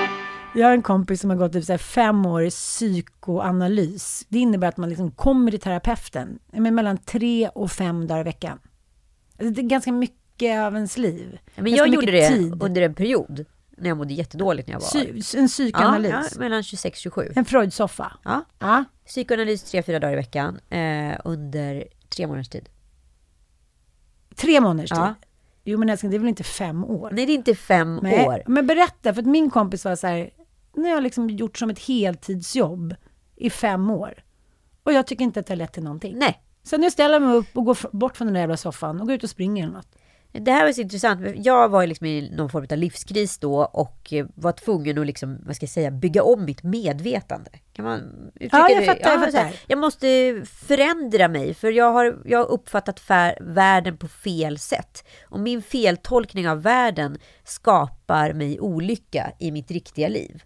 Jag har en kompis som har gått typ så fem år i psykoanalys. Det innebär att man liksom kommer till terapeuten men mellan tre och fem dagar i veckan. Alltså det är ganska mycket av ens liv. Men Ganska jag gjorde det tid. under en period. När jag mådde jättedåligt när jag var... Psy- en psykoanalys. Ja, ja, mellan 26 och 27. En Freud-soffa. Ja. Ja. Psykoanalys tre, fyra dagar i veckan. Eh, under tre månaders tid. Tre månaders tid. Ja. Jo men älskling, det är väl inte fem år? Nej, det är inte fem Nej, år. Men berätta, för att min kompis var så här, nu har jag liksom gjort som ett heltidsjobb i fem år. Och jag tycker inte att det har lett till någonting. Nej. Så nu ställer jag mig upp och går bort från den där jävla soffan och går ut och springer eller något. Det här var så intressant. Jag var liksom i någon form av livskris då och var tvungen att liksom, vad ska jag säga, bygga om mitt medvetande. Kan man uttrycka Ja, jag det? fattar, jag så här, fattar. jag måste förändra mig för jag har, jag har uppfattat fär, världen på fel sätt. Och min feltolkning av världen skapar mig olycka i mitt riktiga liv.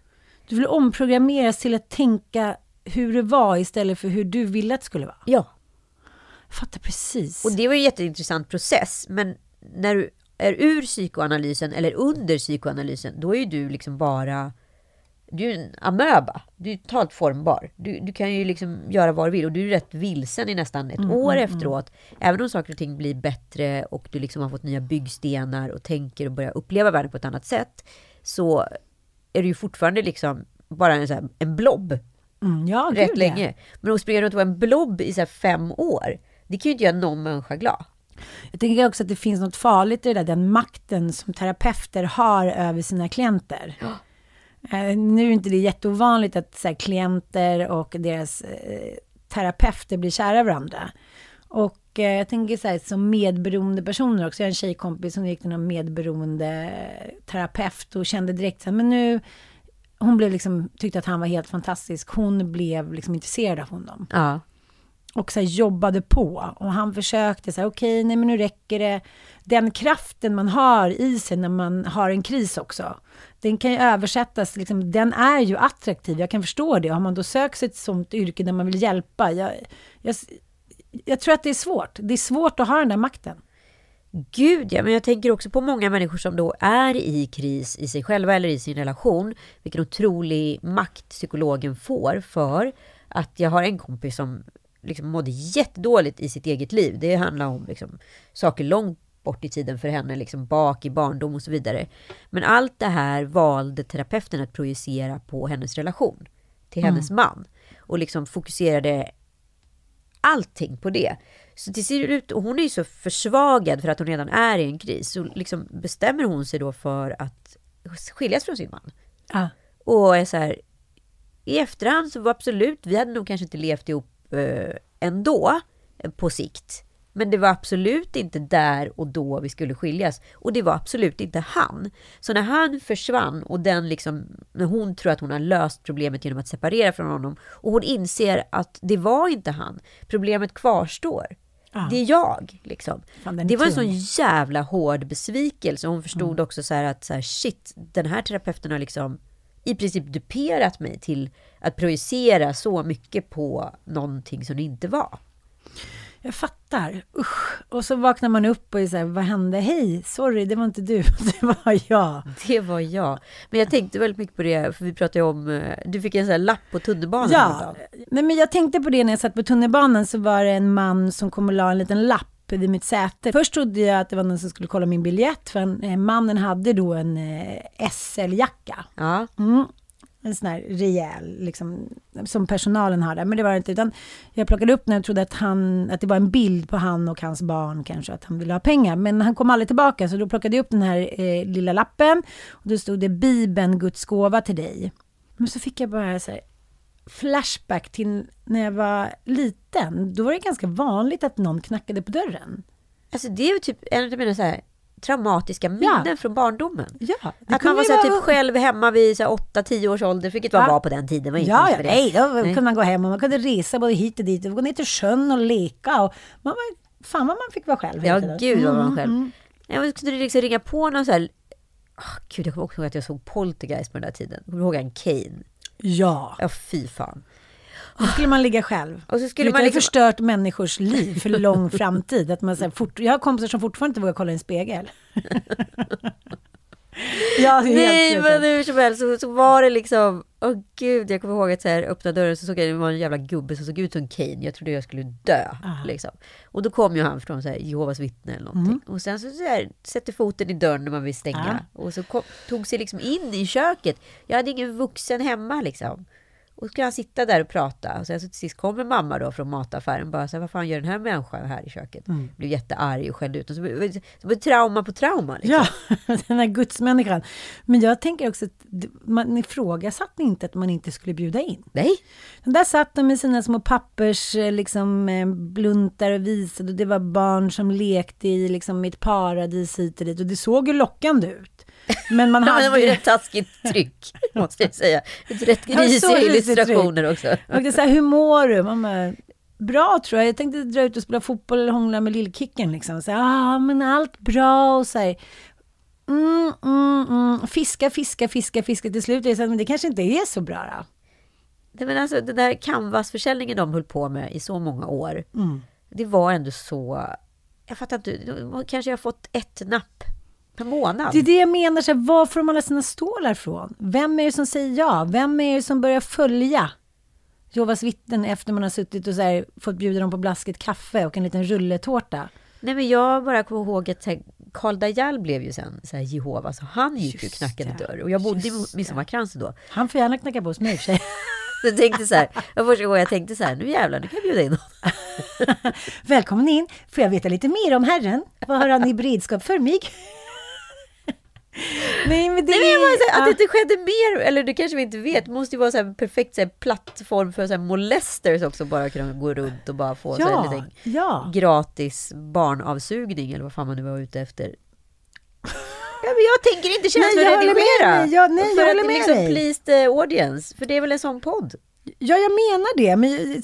Du vill omprogrammeras till att tänka hur det var istället för hur du ville att det skulle vara. Ja. Jag fattar precis. Och det var en jätteintressant process. Men när du är ur psykoanalysen eller under psykoanalysen, då är ju du liksom bara... Du är en amöba. Du är totalt formbar. Du, du kan ju liksom göra vad du vill och du är rätt vilsen i nästan ett år efteråt. Även om saker och ting blir bättre och du liksom har fått nya byggstenar och tänker och börjar uppleva världen på ett annat sätt. Så är du ju fortfarande liksom bara en, så här, en blob mm, ja, rätt gud, länge. Men att springa runt och vara en blob i så här fem år, det kan ju inte göra någon människa glad. Jag tänker också att det finns något farligt i det där, den makten som terapeuter har över sina klienter. Eh, nu är inte det jätteovanligt att så här, klienter och deras eh, terapeuter blir kära varandra. Och eh, jag tänker så här, som medberoende personer också. Jag har en tjejkompis som gick till någon medberoende terapeut och kände direkt så här, men nu, hon blev liksom, tyckte att han var helt fantastisk. Hon blev liksom intresserad av honom Ja. och så jobbade på. Och han försökte så här, okej, nej men nu räcker det. Den kraften man har i sig när man har en kris också, den kan ju översättas, liksom, den är ju attraktiv, jag kan förstå det. Har man då sökt sig ett sånt yrke där man vill hjälpa, jag, jag, jag tror att det är svårt. Det är svårt att ha den där makten. Gud ja, men jag tänker också på många människor som då är i kris i sig själva eller i sin relation. Vilken otrolig makt psykologen får för att jag har en kompis som liksom mådde jättedåligt i sitt eget liv. Det handlar om liksom, saker långt bort i tiden för henne, liksom bak i barndom och så vidare. Men allt det här valde terapeuten att projicera på hennes relation till hennes man. Och liksom fokuserade allting på det. Så till slut, och hon är ju så försvagad för att hon redan är i en kris. Så liksom bestämmer hon sig då för att skiljas från sin man. Ja. Och är så här, i efterhand så var absolut, vi hade nog kanske inte levt ihop eh, ändå eh, på sikt. Men det var absolut inte där och då vi skulle skiljas. Och det var absolut inte han. Så när han försvann och den liksom, när hon tror att hon har löst problemet genom att separera från honom och hon inser att det var inte han. Problemet kvarstår. Ja. Det är jag. Liksom. Fan, är det var en sån jävla hård besvikelse. Hon förstod också så här att så här, shit, den här terapeuten har liksom i princip duperat mig till att projicera så mycket på någonting som det inte var. Jag fattar. Usch. Och så vaknar man upp och är så här, vad hände? Hej, sorry, det var inte du, det var jag. Det var jag. Men jag tänkte väldigt mycket på det, för vi pratade om, eh, du fick en sån här lapp på tunnelbanan. Ja, nej, men jag tänkte på det när jag satt på tunnelbanan så var det en man som kom och la en liten lapp vid mitt säte. Först trodde jag att det var någon som skulle kolla min biljett, för han, eh, mannen hade då en eh, SL-jacka. Ja. Mm. En sån här rejäl, liksom, som personalen har där. Men det var det inte, utan jag plockade upp när jag trodde att, han, att det var en bild på han och hans barn kanske, att han ville ha pengar. Men han kom aldrig tillbaka, så då plockade jag upp den här eh, lilla lappen. Och då stod det Bibeln, Guds gåva till dig. Men så fick jag bara så här, flashback till när jag var liten. Då var det ganska vanligt att någon knackade på dörren. Alltså det är ju typ en av mina så här traumatiska minnen från barndomen. Ja, det Att man var så här, typ själv hemma vid 8-10 års ålder, vilket var Ja. bra på den tiden. Inte Ja, ja nej, då Nej. kunde man gå hem och man kunde resa både hit och dit och gå ner till sjön och leka. Och man var, fan vad man fick vara själv. Ja, gud vad man Mm, själv. mm. Jag kunde liksom ringa på någon så här... Oh, gud, jag kommer också ihåg att jag såg Poltergeist på den där tiden. Kommer du ihåg han Kane? Ja, Ja, fy fan. Då skulle man ligga själv. Och så skulle Gud, man det har liksom- förstört människors liv för lång framtid. Att man, så här, fort, jag har kompisar som fortfarande inte vågar kolla i en spegel. ja, Nej, men hur som helst så, så var det liksom... Åh gud, jag kommer ihåg att så här, öppna dörren så såg jag det var en jävla gubbe som såg ut som Kane. Jag trodde jag skulle dö. Liksom. Och då kom ju han från så här, Jehovas vittne eller någonting. Mm. Och sen så, så här, sätter foten i dörren när man vill stänga. Och så kom, tog sig liksom in i köket. Jag hade ingen vuxen hemma liksom. Och så skulle han sitta där och prata. Och sen så till sist kommer mamma då från mataffären. Bara så här, vad fan gör den här människan här i köket? Mm. Blev jättearg och skällde ut. Och så det trauma på trauma. Liksom. Ja, den här gudsmänniskan. Men jag tänker också att man ifrågasatte inte att man inte skulle bjuda in. Nej. Där satt de med sina små pappers eh, liksom, eh, bluntar och visade och det var barn som lekte i liksom, ett paradis hit och dit och det såg ju lockande ut. Men man Ja, men det var ju hade... rätt taskigt tryck, måste jag säga. Ett rätt Ja, grisiga illustrationer också. Och det är så här, hur mår du? Man bara, bra tror jag. Jag tänkte dra ut och spela fotboll eller hångla med lillkicken liksom. Så ah, men allt bra och så här. Mm, mm, mm. Fiska, fiska, fiska, fiska. Till slut är det men det kanske inte är så bra då. Nej, men alltså, den där canvasförsäljningen de höll på med i så många år. Mm. Det var ändå så... Jag fattar inte, kanske jag har fått ett napp per månad. Det är det jag menar, så här, var får de alla sina stålar från? Vem är det som säger ja? Vem är det som börjar följa Jehovas vittnen efter man har suttit och så här, fått bjuda dem på blaskigt kaffe och en liten rulletårta? Nej, men jag bara kommer ihåg att Karl Dajal blev ju sen så här, Jehova, så han gick ju och Just knackade det, dörr. Och jag bodde i just. Midsommarkransen då. Han får gärna knacka på hos mig i och för sig. Så jag tänkte så här, första gången jag tänkte så här, nu jävlar, nu kan jag bjuda in honom. Välkommen in, får jag veta lite mer om Herren? Vad har han i beredskap för mig? Nej, men det Nej, men jag bara, så här, ja. att det inte skedde mer, eller det kanske vi inte vet, måste ju vara så här, en perfekt så här, plattform för så här, molesters också, bara kunna gå runt och bara få så här, Ja, lite ja. gratis barnavsugning, eller vad fan man nu var ute efter. Ja, men jag tänker inte Nej, jag håller med känsloredigera. dig. Ja, nej, för jag att håller det med liksom dig. please the audience, för det är väl en sån podd. Ja, jag menar det. Men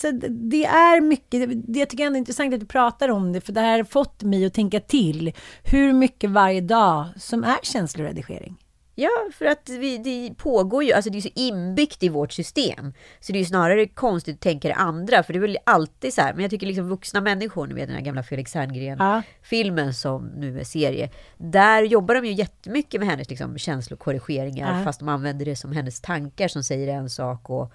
det är mycket, det jag tycker jag är intressant att du pratar om det, för det här har fått mig att tänka till hur mycket varje dag som är känsloredigering. Ja, för att vi, det pågår ju, alltså det är så inbyggt i vårt system. Så det är ju snarare konstigt att tänka det andra, för det är väl alltid så här, men jag tycker liksom vuxna människor, ni vet den här gamla Felix Herngren-filmen Ja. som nu är serie. Där jobbar de ju jättemycket med hennes liksom, känslokorrigeringar, Ja. fast de använder det som hennes tankar som säger en sak och,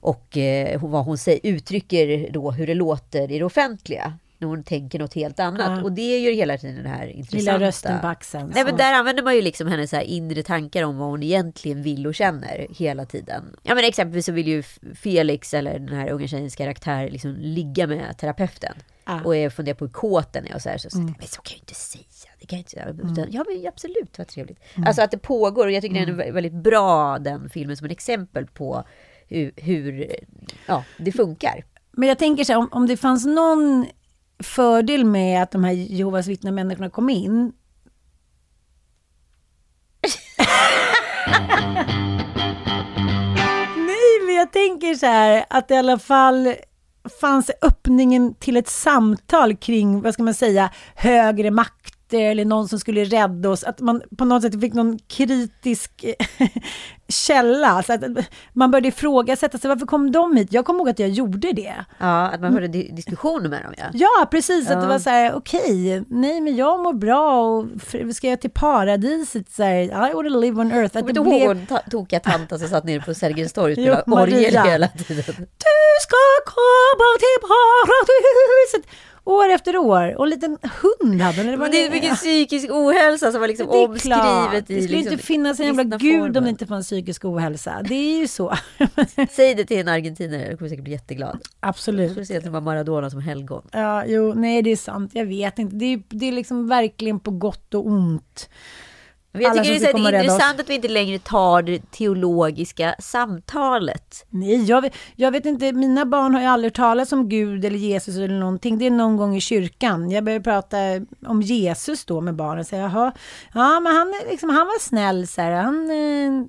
och eh, vad hon säger, uttrycker då hur det låter i det offentliga. När hon tänker något helt annat. Ja. Och det är ju hela tiden det här intressanta. Lilla rösten på axeln. Nej men där använder man ju liksom hennes här inre tankar om vad hon egentligen vill och känner hela tiden. Ja men exempelvis så vill ju Felix eller den här unga tjejens karaktär liksom ligga med terapeuten. Ja. Och jag funderar på hur kåt den är och så här. Så, Mm. så, Men så kan jag ju inte säga. Det kan jag inte säga. Utan, Ja men absolut, vad trevligt. Alltså att det pågår och jag tycker den är vä- väldigt bra den filmen som ett exempel på hur, hur ja, det funkar. Men jag tänker så här, om, om det fanns någon fördel med att de här Jehovas vittnen-människorna kom in. Nej, men jag tänker så här att i alla fall fanns öppningen till ett samtal kring, vad ska man säga, högre makter eller någon som skulle rädda oss. Att man på något sätt fick någon kritisk källa. Så att man började ifrågasätta sig, varför kom de hit? Jag kommer ihåg att jag gjorde det. Ja, att man hörde di- diskussioner med dem ja. Ja, precis. Att det Ja. var så här, okej, nej men jag mår bra och ska jag till paradiset? Så här, I want to live on earth. Att det blev, hon tokiga tanten som satt nere på Sergels torg och spelade orgel hela tiden? du ska komma till paradiset! År efter år. Och en liten hund hade hon. Men det är mycket psykisk ohälsa som var liksom Det omskrivet i Det skulle liksom inte finnas en jävla gud om det inte fanns psykisk ohälsa. Det är ju så. Säg det till en argentinare, jag kommer säkert bli jätteglad. Jag Absolut. skulle säga att det var Maradona som helgon. Ja, jo, nej det är sant. Jag vet inte. Det är, det är liksom verkligen på gott och ont. Men jag Alla tycker det är, så rädda intressant att vi inte längre tar det teologiska samtalet. Nej, jag vet, jag vet inte. Mina barn har ju aldrig talat om Gud eller Jesus eller någonting. Det är någon gång i kyrkan. Jag började prata om Jesus då med barnen. Så jaha, ja men han, liksom, han var snäll så här. Han, eh,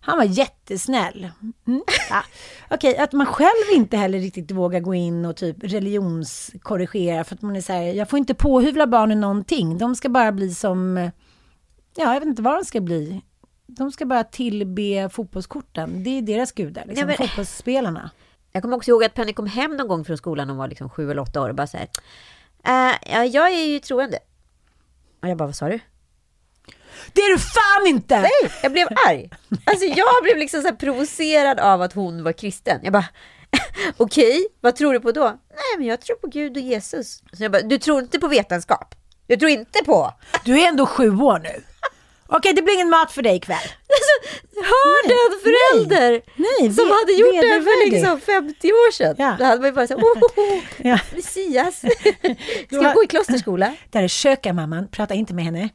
han var jättesnäll. Mm. Ja. Okej, att man själv inte heller riktigt vågar gå in och typ religionskorrigera för att man är så här, jag får inte påhyvla barnen någonting. De ska bara bli som, eh, ja jag vet inte vad de ska bli. De ska bara tillbe fotbollskorten. Det är deras gudar, liksom, Nej, men- fotbollsspelarna. Jag kommer också ihåg att Penny kom hem någon gång från skolan, hon var liksom sju eller åtta år och bara så här. "Eh, ja, jag är ju troende. Och jag bara, vad sa du? Det är du fan inte! Nej, jag blev arg. Alltså jag blev liksom så här provocerad av att hon var kristen. Jag bara, okej, vad tror du på då? Nej, men jag tror på Gud och Jesus. Så jag bara, du tror inte på vetenskap? Du tror inte på? Du är ändå sju år nu. Okej, det blir ingen mat för dig ikväll. Alltså, hör Nej, den förälder nej, som ve- hade gjort det här för liksom 50 år sedan. Ja. Då hade man ju bara så här, oh, oh, oh, Ja. Messias. Ska Du jag har- gå i klosterskola? Där är köka mamman, prata inte med henne.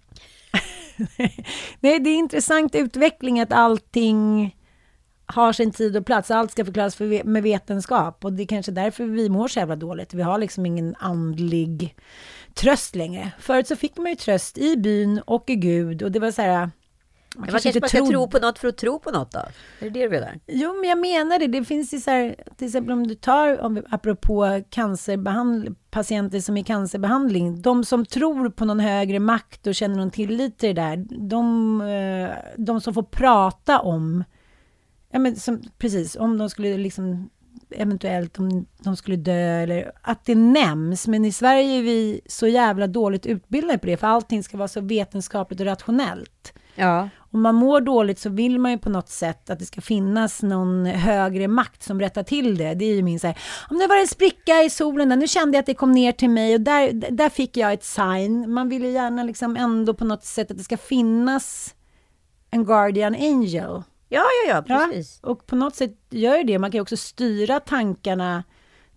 Nej, det är intressant utveckling att allting har sin tid och plats. Allt ska förklaras med vetenskap och det är kanske därför vi mår så jävla dåligt. Vi har liksom ingen andlig tröst längre. Förut så fick man ju tröst i byn och i Gud och det var så här... Man, Man kanske bara ska trodde- tro på något för att tro på något då? Är det det du menar? Jo, men jag menar det. Det finns ju så här, till exempel om du tar, om, vi- apropå cancerbehandling, patienter som är i cancerbehandling, de som tror på någon högre makt och känner någon tillit till det där, de, eh, de som får prata om, ja men som, precis, om de skulle liksom eventuellt om de skulle dö eller att det nämns. Men i Sverige är vi så jävla dåligt utbildade på det, för allting ska vara så vetenskapligt och rationellt Ja. om man mår dåligt så vill man ju på något sätt att det ska finnas någon högre makt som rättar till det. Det är ju min så här, om det var en spricka i solen där, nu kände jag att det kom ner till mig och där, där fick jag ett sign. Man vill ju gärna liksom ändå på något sätt att det ska finnas en guardian angel. Ja, ja, ja, Ja, precis. och på något sätt gör ju det. Man kan ju också styra tankarna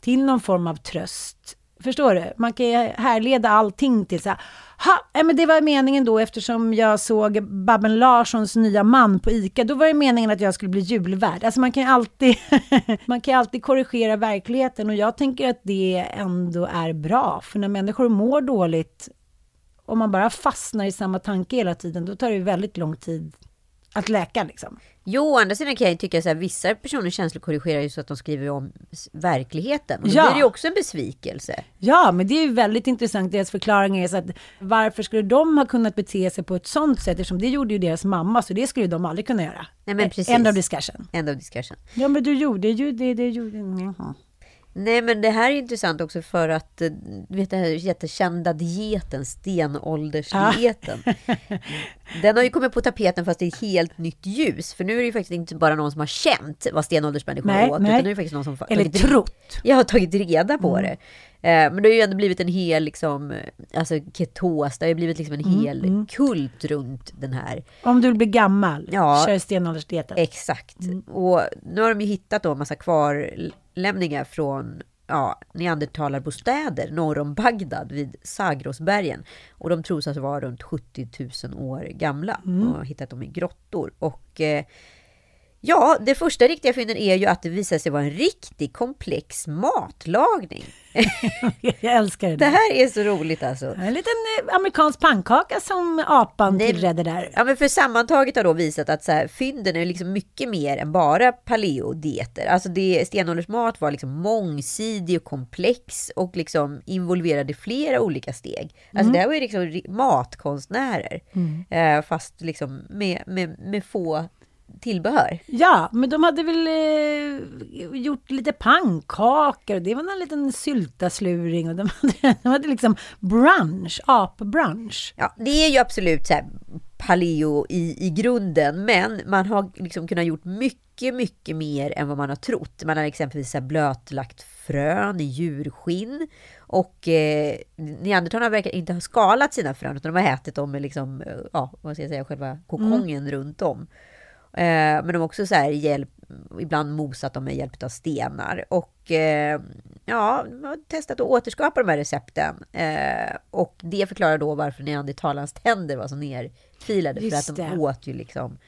till någon form av tröst. Förstår du? Man kan ju härleda allting till så här, ha, men det var meningen då eftersom jag såg Babben Larssons nya man på ICA, då var det meningen att jag skulle bli julvärd. Alltså man kan alltid, man kan alltid korrigera verkligheten och jag tänker att det ändå är bra, för när människor mår dåligt, om man bara fastnar i samma tanke hela tiden, då tar det ju väldigt lång tid att läka liksom. Jo, å andra sidan kan jag tycka så här, vissa personer känslokorrigerar ju så att de skriver om verkligheten. Och då Ja. blir det ju också en besvikelse. Ja, men det är ju väldigt intressant. Deras förklaring är så att varför skulle de ha kunnat bete sig på ett sånt sätt? Eftersom det gjorde ju deras mamma, så det skulle de aldrig kunna göra. Nej, men precis. End of discussion. End of discussion. Ja, men du gjorde ju det, det gjorde... Jaha. Nej, men det här är intressant också för att, eh, du vet den här jättekända dieten, stenåldersdieten. Den har ju kommit på tapeten fast i ett helt nytt ljus. För nu är det ju faktiskt inte bara någon som har känt vad stenåldersmänniskor Nej, åt, nej. utan nu är det faktiskt någon som Eller tagit trott. Jag har tagit reda på det. Eh, Men det har ju ändå blivit en hel, liksom, eh, alltså ketos, det har ju blivit liksom en hel kult runt den här. Om du vill bli gammal, Ja. kör stenåldersdieten. Exakt. Och nu har de ju hittat då en massa kvarlämningar från ja, neandertalarbostäder norr om Bagdad vid Zagrosbergen. Och de tros alltså vara runt 70 000 år gamla. Och har hittat dem i grottor. Och eh, ja, det första riktiga fynden är ju att det visar sig vara en riktigt komplex matlagning. Jag älskar det. Det här är så roligt alltså. En liten eh, amerikansk pannkaka som apan Nej, tillredde där. Ja, men för sammantaget har då visat att så här, fynden är liksom mycket mer än bara paleodieter. Alltså det, stenåldersmat var liksom mångsidig och komplex och liksom involverade flera olika steg. Alltså det här var ju liksom matkonstnärer. Eh, fast liksom med, med, med få tillbehör. Ja, men de hade väl eh, gjort lite pannkakor och det var någon liten syltasluring och de hade, de hade liksom brunch, apbrunch. Ja, det är ju absolut så här paleo i, i grunden, men man har liksom kunnat gjort mycket, mycket mer än vad man har trott. Man har exempelvis blötlagt frön i djurskinn och eh, neandertalarna verkar inte ha skalat sina frön utan de har ätit dem med liksom, eh, ja, vad ska jag säga, själva kokongen runt om. Eh, men de har också så här hjälp, ibland mosat dem med hjälp av stenar. Och eh, ja, de har testat att återskapa de här recepten. Eh, och det förklarar då varför neandertalarnas tänder var så nerfilade. Just för att de det. åt ju liksom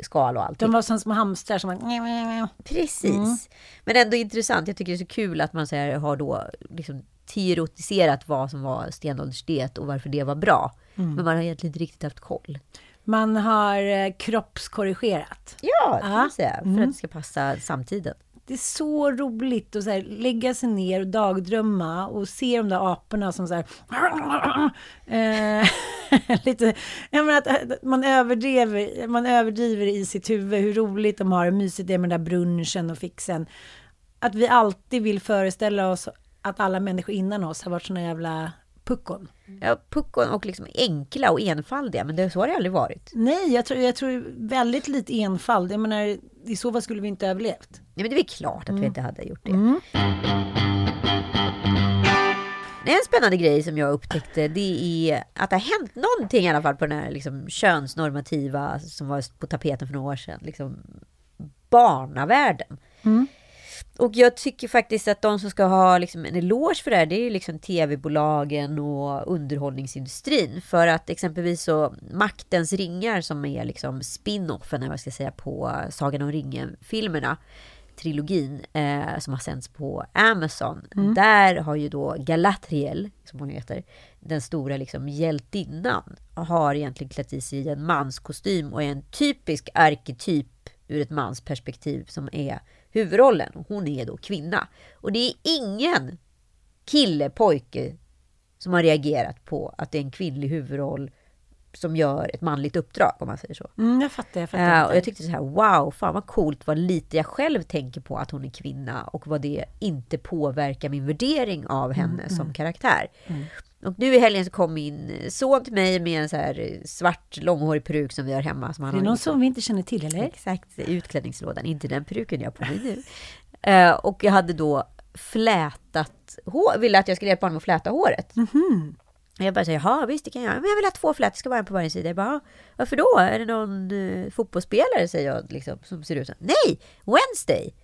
skal och allting. De var som små hamstrar som var... Precis. Men ändå intressant. Jag tycker det är så kul att man så här, har då liksom teoretiserat vad som var stenåldersdiet och varför det var bra. Men man har egentligen inte riktigt haft koll. Man har eh, kroppskorrigerat. Ja, det Ja. säga. För att det ska passa samtiden. Det är så roligt att så här, lägga sig ner och dagdrömma och se de där aporna som så här... Eh, lite, jag menar att att man överdriver, man överdriver i sitt huvud hur roligt de har, hur mysigt det är med den där brunchen och fixen. Att vi alltid vill föreställa oss att alla människor innan oss har varit såna jävla puckon. Ja, puckon och liksom enkla och enfaldiga, men det, så har det aldrig varit. Nej, jag tror, jag tror väldigt lite enfald. Jag menar, i så fall skulle vi inte överlevt. Nej, men det är väl klart att vi inte hade gjort det. Är en spännande grej som jag upptäckte, det är att det har hänt någonting i alla fall på den här liksom, könsnormativa som var på tapeten för några år sedan. Liksom, barnavärlden. Och jag tycker faktiskt att de som ska ha liksom en eloge för det här, det är ju liksom tv-bolagen och underhållningsindustrin. För att exempelvis så Maktens ringar som är liksom spin-offen, vad jag ska säga, på Sagan om ringen-filmerna, trilogin eh, som har sänds på Amazon. Där har ju då Galadriel, som hon heter, den stora liksom hjältinnan, har egentligen klätt i sig i en manskostym och är en typisk arketyp ur ett mansperspektiv som är huvudrollen. Och Hon är då kvinna. Och det är ingen kille, pojke som har reagerat på att det är en kvinnlig huvudroll som gör ett manligt uppdrag, om man säger så. Mm, jag fattar, jag fattar. Jag och jag tyckte så här, wow, fan vad coolt vad lite jag själv tänker på att hon är kvinna och vad det inte påverkar min värdering av henne som karaktär. Och nu i helgen så kom min son till mig med en så här svart långhårig peruk som vi har hemma. Som han Är det har någon som vi inte känner till, eller? Exakt, utklädningslådan. Inte den peruken jag har på mig nu. Eh, och jag hade då flätat hår, ville att jag skulle hjälpa honom att fläta håret. Och Jag bara säger, ja visst det kan jag. Men jag vill ha två flätor, ska vara en på varje sida. Jag bara, "Ja, varför då? Är det någon eh, fotbollsspelare, säger jag, liksom, som ser ut så? Nej, Wednesday!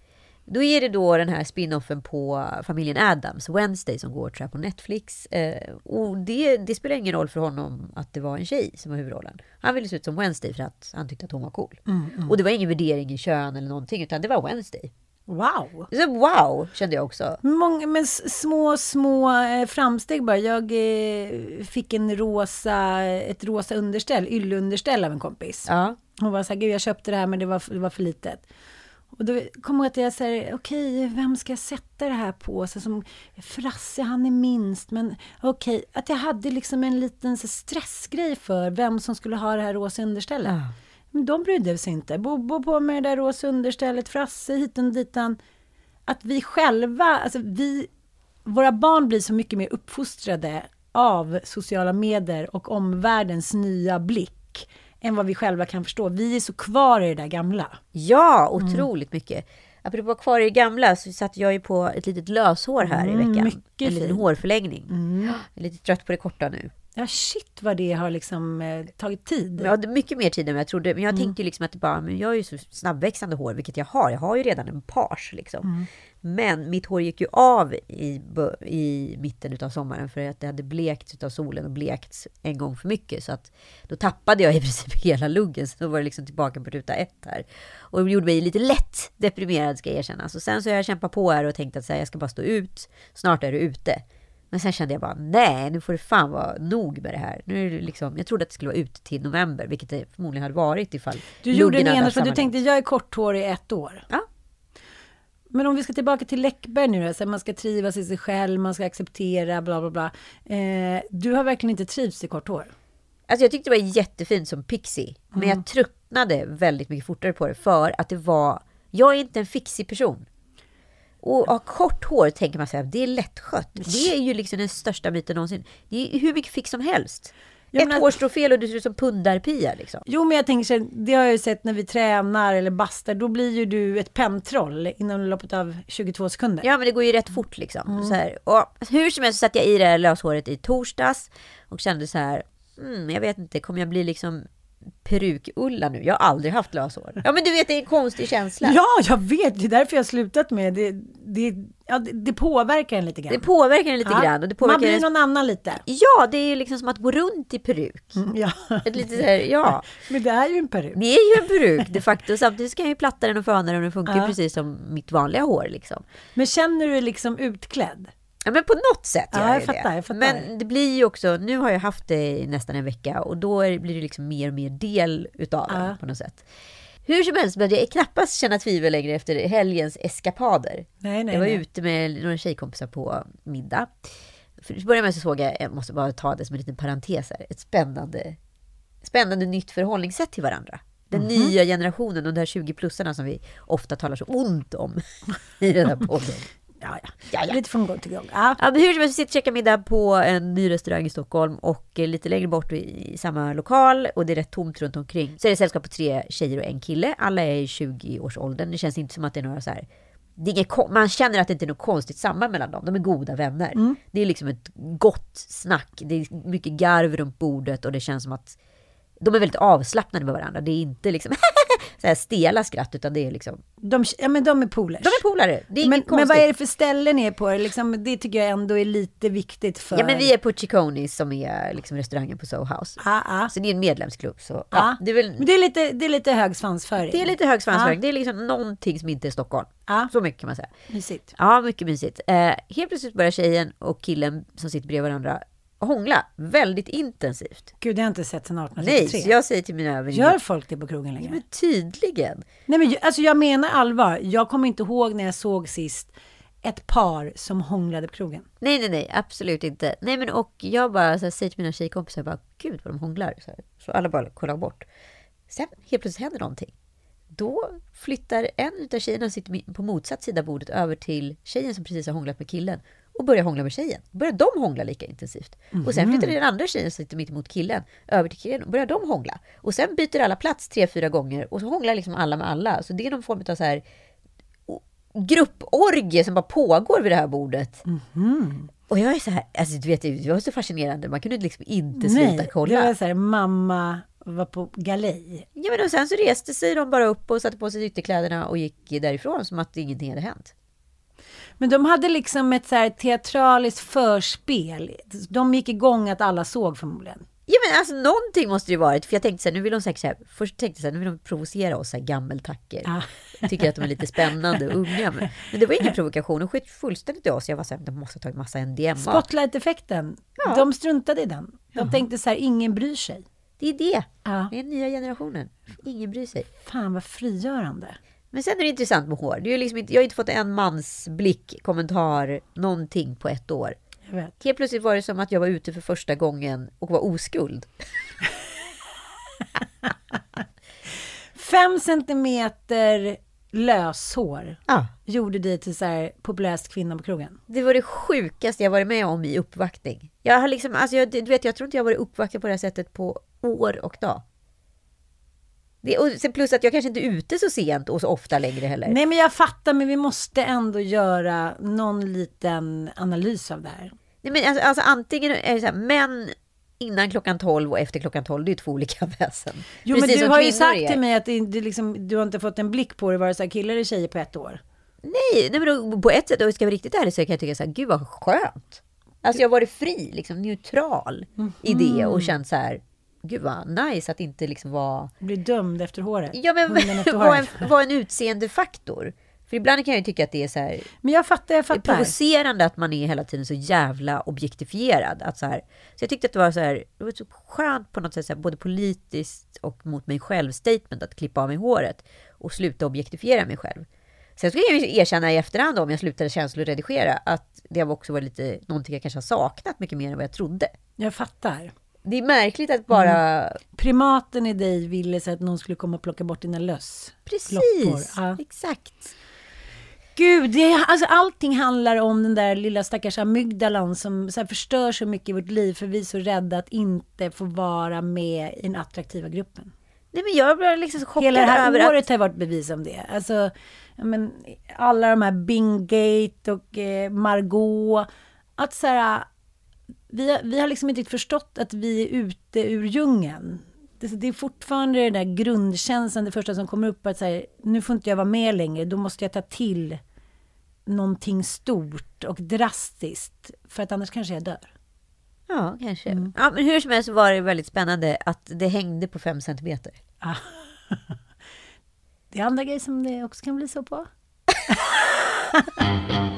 Då är det då den här spinoffen på familjen Adams, Wednesday, som går tror jag, på Netflix. Eh, och det, det spelar ingen roll för honom att det var en tjej som var huvudrollen. Han ville se ut som Wednesday för att han tyckte att hon var cool. Och det var ingen värdering i kön eller någonting, utan det var Wednesday. Wow! Så wow, kände jag också. Många, men små, små eh, framsteg bara. Jag eh, fick en rosa, ett rosa underställ, ylleunderställ av en kompis. Ja. Hon var så här, gud jag köpte det här men det var, det var för litet. Och då kommer jag att jag säger, okej, vem ska jag sätta det här på? Så som Frasse, han är minst, men okej, att jag hade liksom en liten så, stressgrej för vem som skulle ha det här rosa understället. Ja. Men de brydde sig inte. Bobo på med det där rosa understället, Frasse hit och ditan. Att vi själva, alltså vi, våra barn blir så mycket mer uppfostrade av sociala medier och omvärldens nya blick än vad vi själva kan förstå. Vi är så kvar i det där gamla. Ja, otroligt mycket. Apropå kvar i det gamla så satt jag ju på ett litet löshår här i Mm, veckan. mycket en liten hårförlängning. Jag är lite trött på det korta nu. Ja, shit vad det har liksom eh, tagit tid. Hade mycket mer tid än jag trodde. Men jag tänkte ju liksom att det bara, men jag har ju så snabbväxande hår, vilket jag har. Jag har ju redan en page liksom. Men mitt hår gick ju av i, i mitten utav sommaren för att det hade blekts utav solen och blekts en gång för mycket. Så att då tappade jag i princip hela luggen. Så då var det liksom tillbaka på ruta ett här. Och det gjorde mig lite lätt deprimerad ska jag erkänna. Så sen så har jag kämpat på här och tänkt att så här, jag ska bara stå ut. Snart är du ute. Men sen kände jag bara, nej, nu får det fan vara nog med det här. Nu är det liksom, jag trodde att det skulle vara ute till november, vilket det förmodligen hade varit ifall Du gjorde haft för du tänkte, jag är korthårig i ett år. Ja. Men om vi ska tillbaka till Läckberg nu då, så man ska trivas i sig själv, man ska acceptera, bla bla bla. Eh, du har verkligen inte trivts i kort hår. Alltså jag tyckte det var jättefint som pixie. Men Mm. jag tröttnade väldigt mycket fortare på det. För att det var... Jag är inte en fixig person. Och ha kort hår tänker man säga, det är lättskött. Det är ju liksom den största biten någonsin. Det är hur mycket fix som helst. Jag Ett menar- hårstrå fel och du ser ut som pundarpia liksom. Jo, men jag tänker så det har jag ju sett när vi tränar eller bastar, då blir ju du ett pentroll inom loppet av 22 sekunder. Ja men det går ju rätt fort liksom. Mm. Så här. Och hur som helst så satte jag i det här löshåret i torsdags. Och kände så här, mm, jag vet inte, kommer jag bli liksom peruk-Ulla nu? Jag har aldrig haft löshår. Ja men du vet det är en konstig känsla. Ja, jag vet, det är därför jag har slutat med det. Det, ja, det, det påverkar en lite grann. Det påverkar en lite Ja, grann. Och det påverkar Man blir ens- någon annan lite. Ja, det är liksom som att gå runt i peruk. Ja. Ett lite så här, ja. Men det är ju en peruk. Det är ju en peruk de facto. Samtidigt ska jag ju platta den och föna den och den funkar Ja. precis som mitt vanliga hår liksom. Men känner du dig liksom utklädd? Ja, men på något sätt Ja, gör jag jag fattar, det. jag fattar. Men det blir ju också, nu har jag haft det i nästan en vecka och då är, blir det liksom mer och mer del utav Ja. den på något sätt. Hur som helst började jag knappast känna tvivel längre efter helgens eskapader. Nej, nej, jag var nej. ute med några tjejkompisar på middag. För att börja med så såg jag, jag måste bara ta det som en liten parentes här, ett spännande, spännande nytt förhållningssätt till varandra. Den Mhm. nya generationen, de där 20-plussarna som vi ofta talar så ont om i den här podden. Ja, ja. Ja, ja. Lite från gång till gång. Ja. Ja, men hur som helst, vi sitter och käkar middag på en ny restaurang i Stockholm och eh, lite längre bort i, samma lokal och det är rätt tomt runt omkring. Så är det sällskap på tre tjejer och en kille. Alla är i 20-årsåldern. Det känns inte som att det är några så här... Det är inget, man känner att det inte är något konstigt samband mellan dem. De är goda vänner. Det är liksom ett gott snack. Det är mycket garv runt bordet och det känns som att de är väldigt avslappnade med varandra. Det är inte liksom så här stela skratt utan det är liksom... De, ja, men de är polers. De är polare. Det är men, inget men konstigt. vad är det för ställen ni är på? Liksom, det tycker jag ändå är lite viktigt för... Ja men vi är på Chiconi som är liksom restaurangen på Soho House. Ja, ja. Så det är en medlemsklubb. Så, ja, Ja. det, är väl, Men det är lite, det är lite hög svansföring. det är lite hög svansföring. Ja. Det är liksom någonting som inte är Stockholm. Ja. Så mycket kan man säga. Mysigt. Ja, mycket mysigt. Eh, helt plötsligt börjar tjejen och killen som sitter bredvid varandra hångla väldigt intensivt. Gud, det har jag inte sett sedan 1873. Nej, så jag säger till mina vänner. Gör folk det på krogen längre? Ja, men tydligen. Nej, men alltså jag menar allvar. Jag kommer inte ihåg när jag såg sist ett par som hånglade på krogen. Nej, nej, nej, absolut inte. Nej, men och jag bara så här, säger till mina tjejkompisar, bara, gud vad de hånglar. Så, här. så alla bara kollar bort. Sen helt plötsligt händer någonting. Då flyttar en av tjejerna sitter på motsatt sida bordet över till tjejen som precis har hånglat med killen och börjar hångla med tjejen. Börjar de hångla lika intensivt. Och sen flyttar den andra tjejen som sitter mitt emot killen över till killen och börjar de hångla. Och sen byter alla plats tre, fyra gånger och så hånglar liksom alla med alla. Så det är någon form av så här grupporgie som bara pågår vid det här bordet. Och jag är så här, alltså du vet, det var så fascinerande. Man kunde liksom inte sluta Nej, kolla. det var så här, mamma var på galej. Ja, men och sen så reste sig de bara upp och satte på sig ytterkläderna och gick därifrån som att ingenting hade hänt. Men de hade liksom ett så här teatraliskt förspel. De gick igång att alla såg förmodligen. Ja men alltså någonting måste det ju varit. För jag tänkte så här, nu vill de säkert så här, först tänkte jag så här, nu vill de provocera oss så här gammeltacker. Ja. Tycker att de är lite spännande och unga. Men, men det var ingen provokation, de sket fullständigt i oss. Jag var så här, de måste ha tagit massa MDMA. Spotlight-effekten, Ja. de struntade i den. De tänkte så här, ingen bryr sig. Det är det. Ja. Det är nya generationen. Ingen bryr sig. Fan vad frigörande. Men sen är det intressant med hår. Det är liksom inte, jag har inte fått en mans blick, kommentar, någonting på ett år. Jag vet. Helt plötsligt var det som att jag var ute för första gången och var oskuld. Fem centimeter löshår Ja. gjorde dig till så här populärast kvinna på krogen. Det var det sjukaste jag varit med om i uppvaktning. Jag har liksom, alltså jag, du vet, jag tror inte jag varit uppvaktad på det här sättet på år och dag. Det, och plus att jag kanske inte är ute så sent och så ofta längre heller. Nej men jag fattar, men vi måste ändå göra någon liten analys av det här. Nej, men alltså, alltså antingen är det så här, män innan klockan 12 och efter klockan 12, det är två olika väsen. Jo Precis men du har ju sagt är. till mig att det, det liksom, du har inte fått en blick på det, vare sig killar eller tjejer på ett år. Nej, nej men då, på ett sätt, och ska vara riktigt ärlig så kan jag tycka så här, gud vad skönt. Alltså jag har varit fri, liksom neutral i det och känt så här, gud vad nice att inte liksom vara... Bli dömd efter håret. Ja men vara en, var en utseendefaktor. För ibland kan jag ju tycka att det är så här, Men jag fattar, jag fattar. provocerande att man är hela tiden så jävla objektifierad. Att så, här, så jag tyckte att det var så här, det var så skönt på något sätt, så här, både politiskt och mot mig själv statement att klippa av mig håret och sluta objektifiera mig själv. Sen ska jag ju erkänna i efterhand om jag slutade känsloredigera att det också varit lite någonting jag kanske har saknat mycket mer än vad jag trodde. Jag fattar. Det är märkligt att bara... Mm. Primaten i dig ville så att någon skulle komma och plocka bort dina löss. Precis, ja. exakt. Gud, det, alltså allting handlar om den där lilla stackars amygdalan som så förstör så mycket i vårt liv för vi är så rädda att inte få vara med i den attraktiva gruppen. Nej men jag blev liksom chockad Hela det här över året att... har varit bevis om det. Alltså, men, alla de här Bingate och eh, Margot. Att så här, vi, har- vi har liksom inte förstått att vi är ute ur djungeln. Det, det är fortfarande den där grundkänslan, det första som kommer upp, att så här, nu får inte jag vara med längre, då måste jag ta till någonting stort och drastiskt, för att annars kanske jag dör. Ja, kanske. Mm. Ja, men hur som helst var det väldigt spännande att det hängde på fem centimeter. Ah. Det är andra grejer som det också kan bli så på.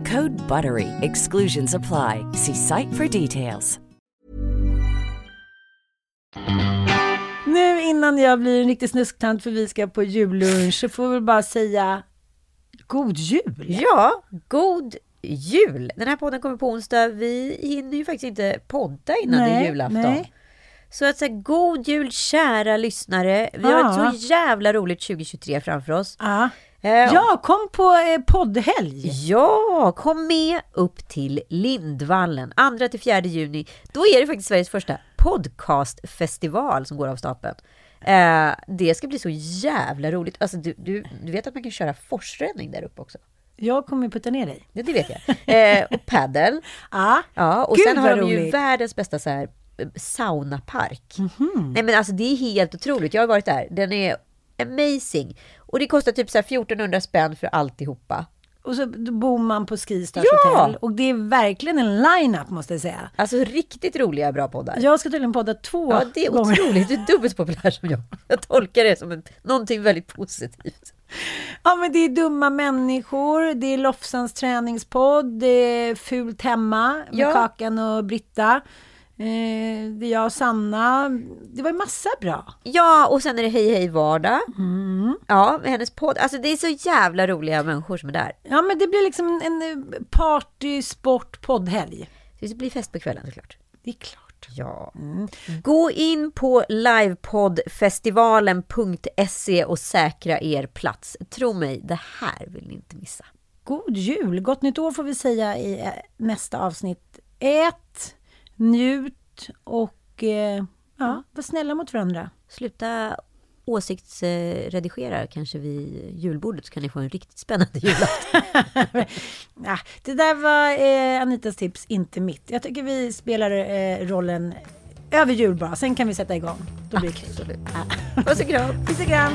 Code BUTTERY. Exclusions apply. See site for details. Nu innan jag blir en riktig snusktant för vi ska på jullunch så får vi bara säga God jul! Ja, god jul! Den här podden kommer på onsdag. Vi hinner ju faktiskt inte podda innan det är Nej, julafton. nej. Så att säga, god jul kära lyssnare. Vi har Ja. ett så jävla roligt 2023 framför oss. Ja. Eh, Ja, kom på eh, poddhelg! Ja, kom med upp till Lindvallen 2 till 4 juni. Då är det faktiskt Sveriges första podcastfestival som går av stapeln. Eh, det ska bli så jävla roligt. Alltså, du, du, du vet att man kan köra forsränning där uppe också? Jag kommer putta ner dig. Ja, det vet jag. Eh, och paddel. Ja. Ja, och Gud, sen har de ju världens bästa så här, eh, saunapark. Mhm. Nej men alltså det är helt otroligt. Jag har varit där. Den är amazing. Och det kostar typ så här 1400 spänn för alltihopa. Och så bor man på Skistars Ja! hotell. Och det är verkligen en line-up måste jag säga. Alltså riktigt roliga, bra poddar. Jag ska tydligen podda två Ja, det är gånger. otroligt. Du är dubbelt så populär som jag. Jag tolkar det som en, någonting väldigt positivt. Ja, men det är dumma människor, det är Lofsans träningspodd, det är Fult hemma med Ja. Kakan och Britta. Eh, det är jag och Sanna. Det var en massa bra. Ja, och sen är det Hej Hej Vardag. Ja, med hennes podd. Alltså det är så jävla roliga människor som är där. Ja, men det blir liksom en eh, party, sport, poddhelg. Det blir fest på kvällen såklart. Det är klart. Ja. Gå in på livepoddfestivalen.se och säkra er plats. Tro mig, det här vill ni inte missa. God jul! Gott nytt år får vi säga i eh, nästa avsnitt. Ät, njut och eh, ja, var snälla mot varandra. Sluta åsiktsredigera kanske vid julbordet så kan ni få en riktigt spännande julafton. ja, det där var eh, Anitas tips, inte mitt. Jag tycker vi spelar eh, rollen över jul bara, sen kan vi sätta igång. Då blir det kul. Puss och kram! Puss och kram!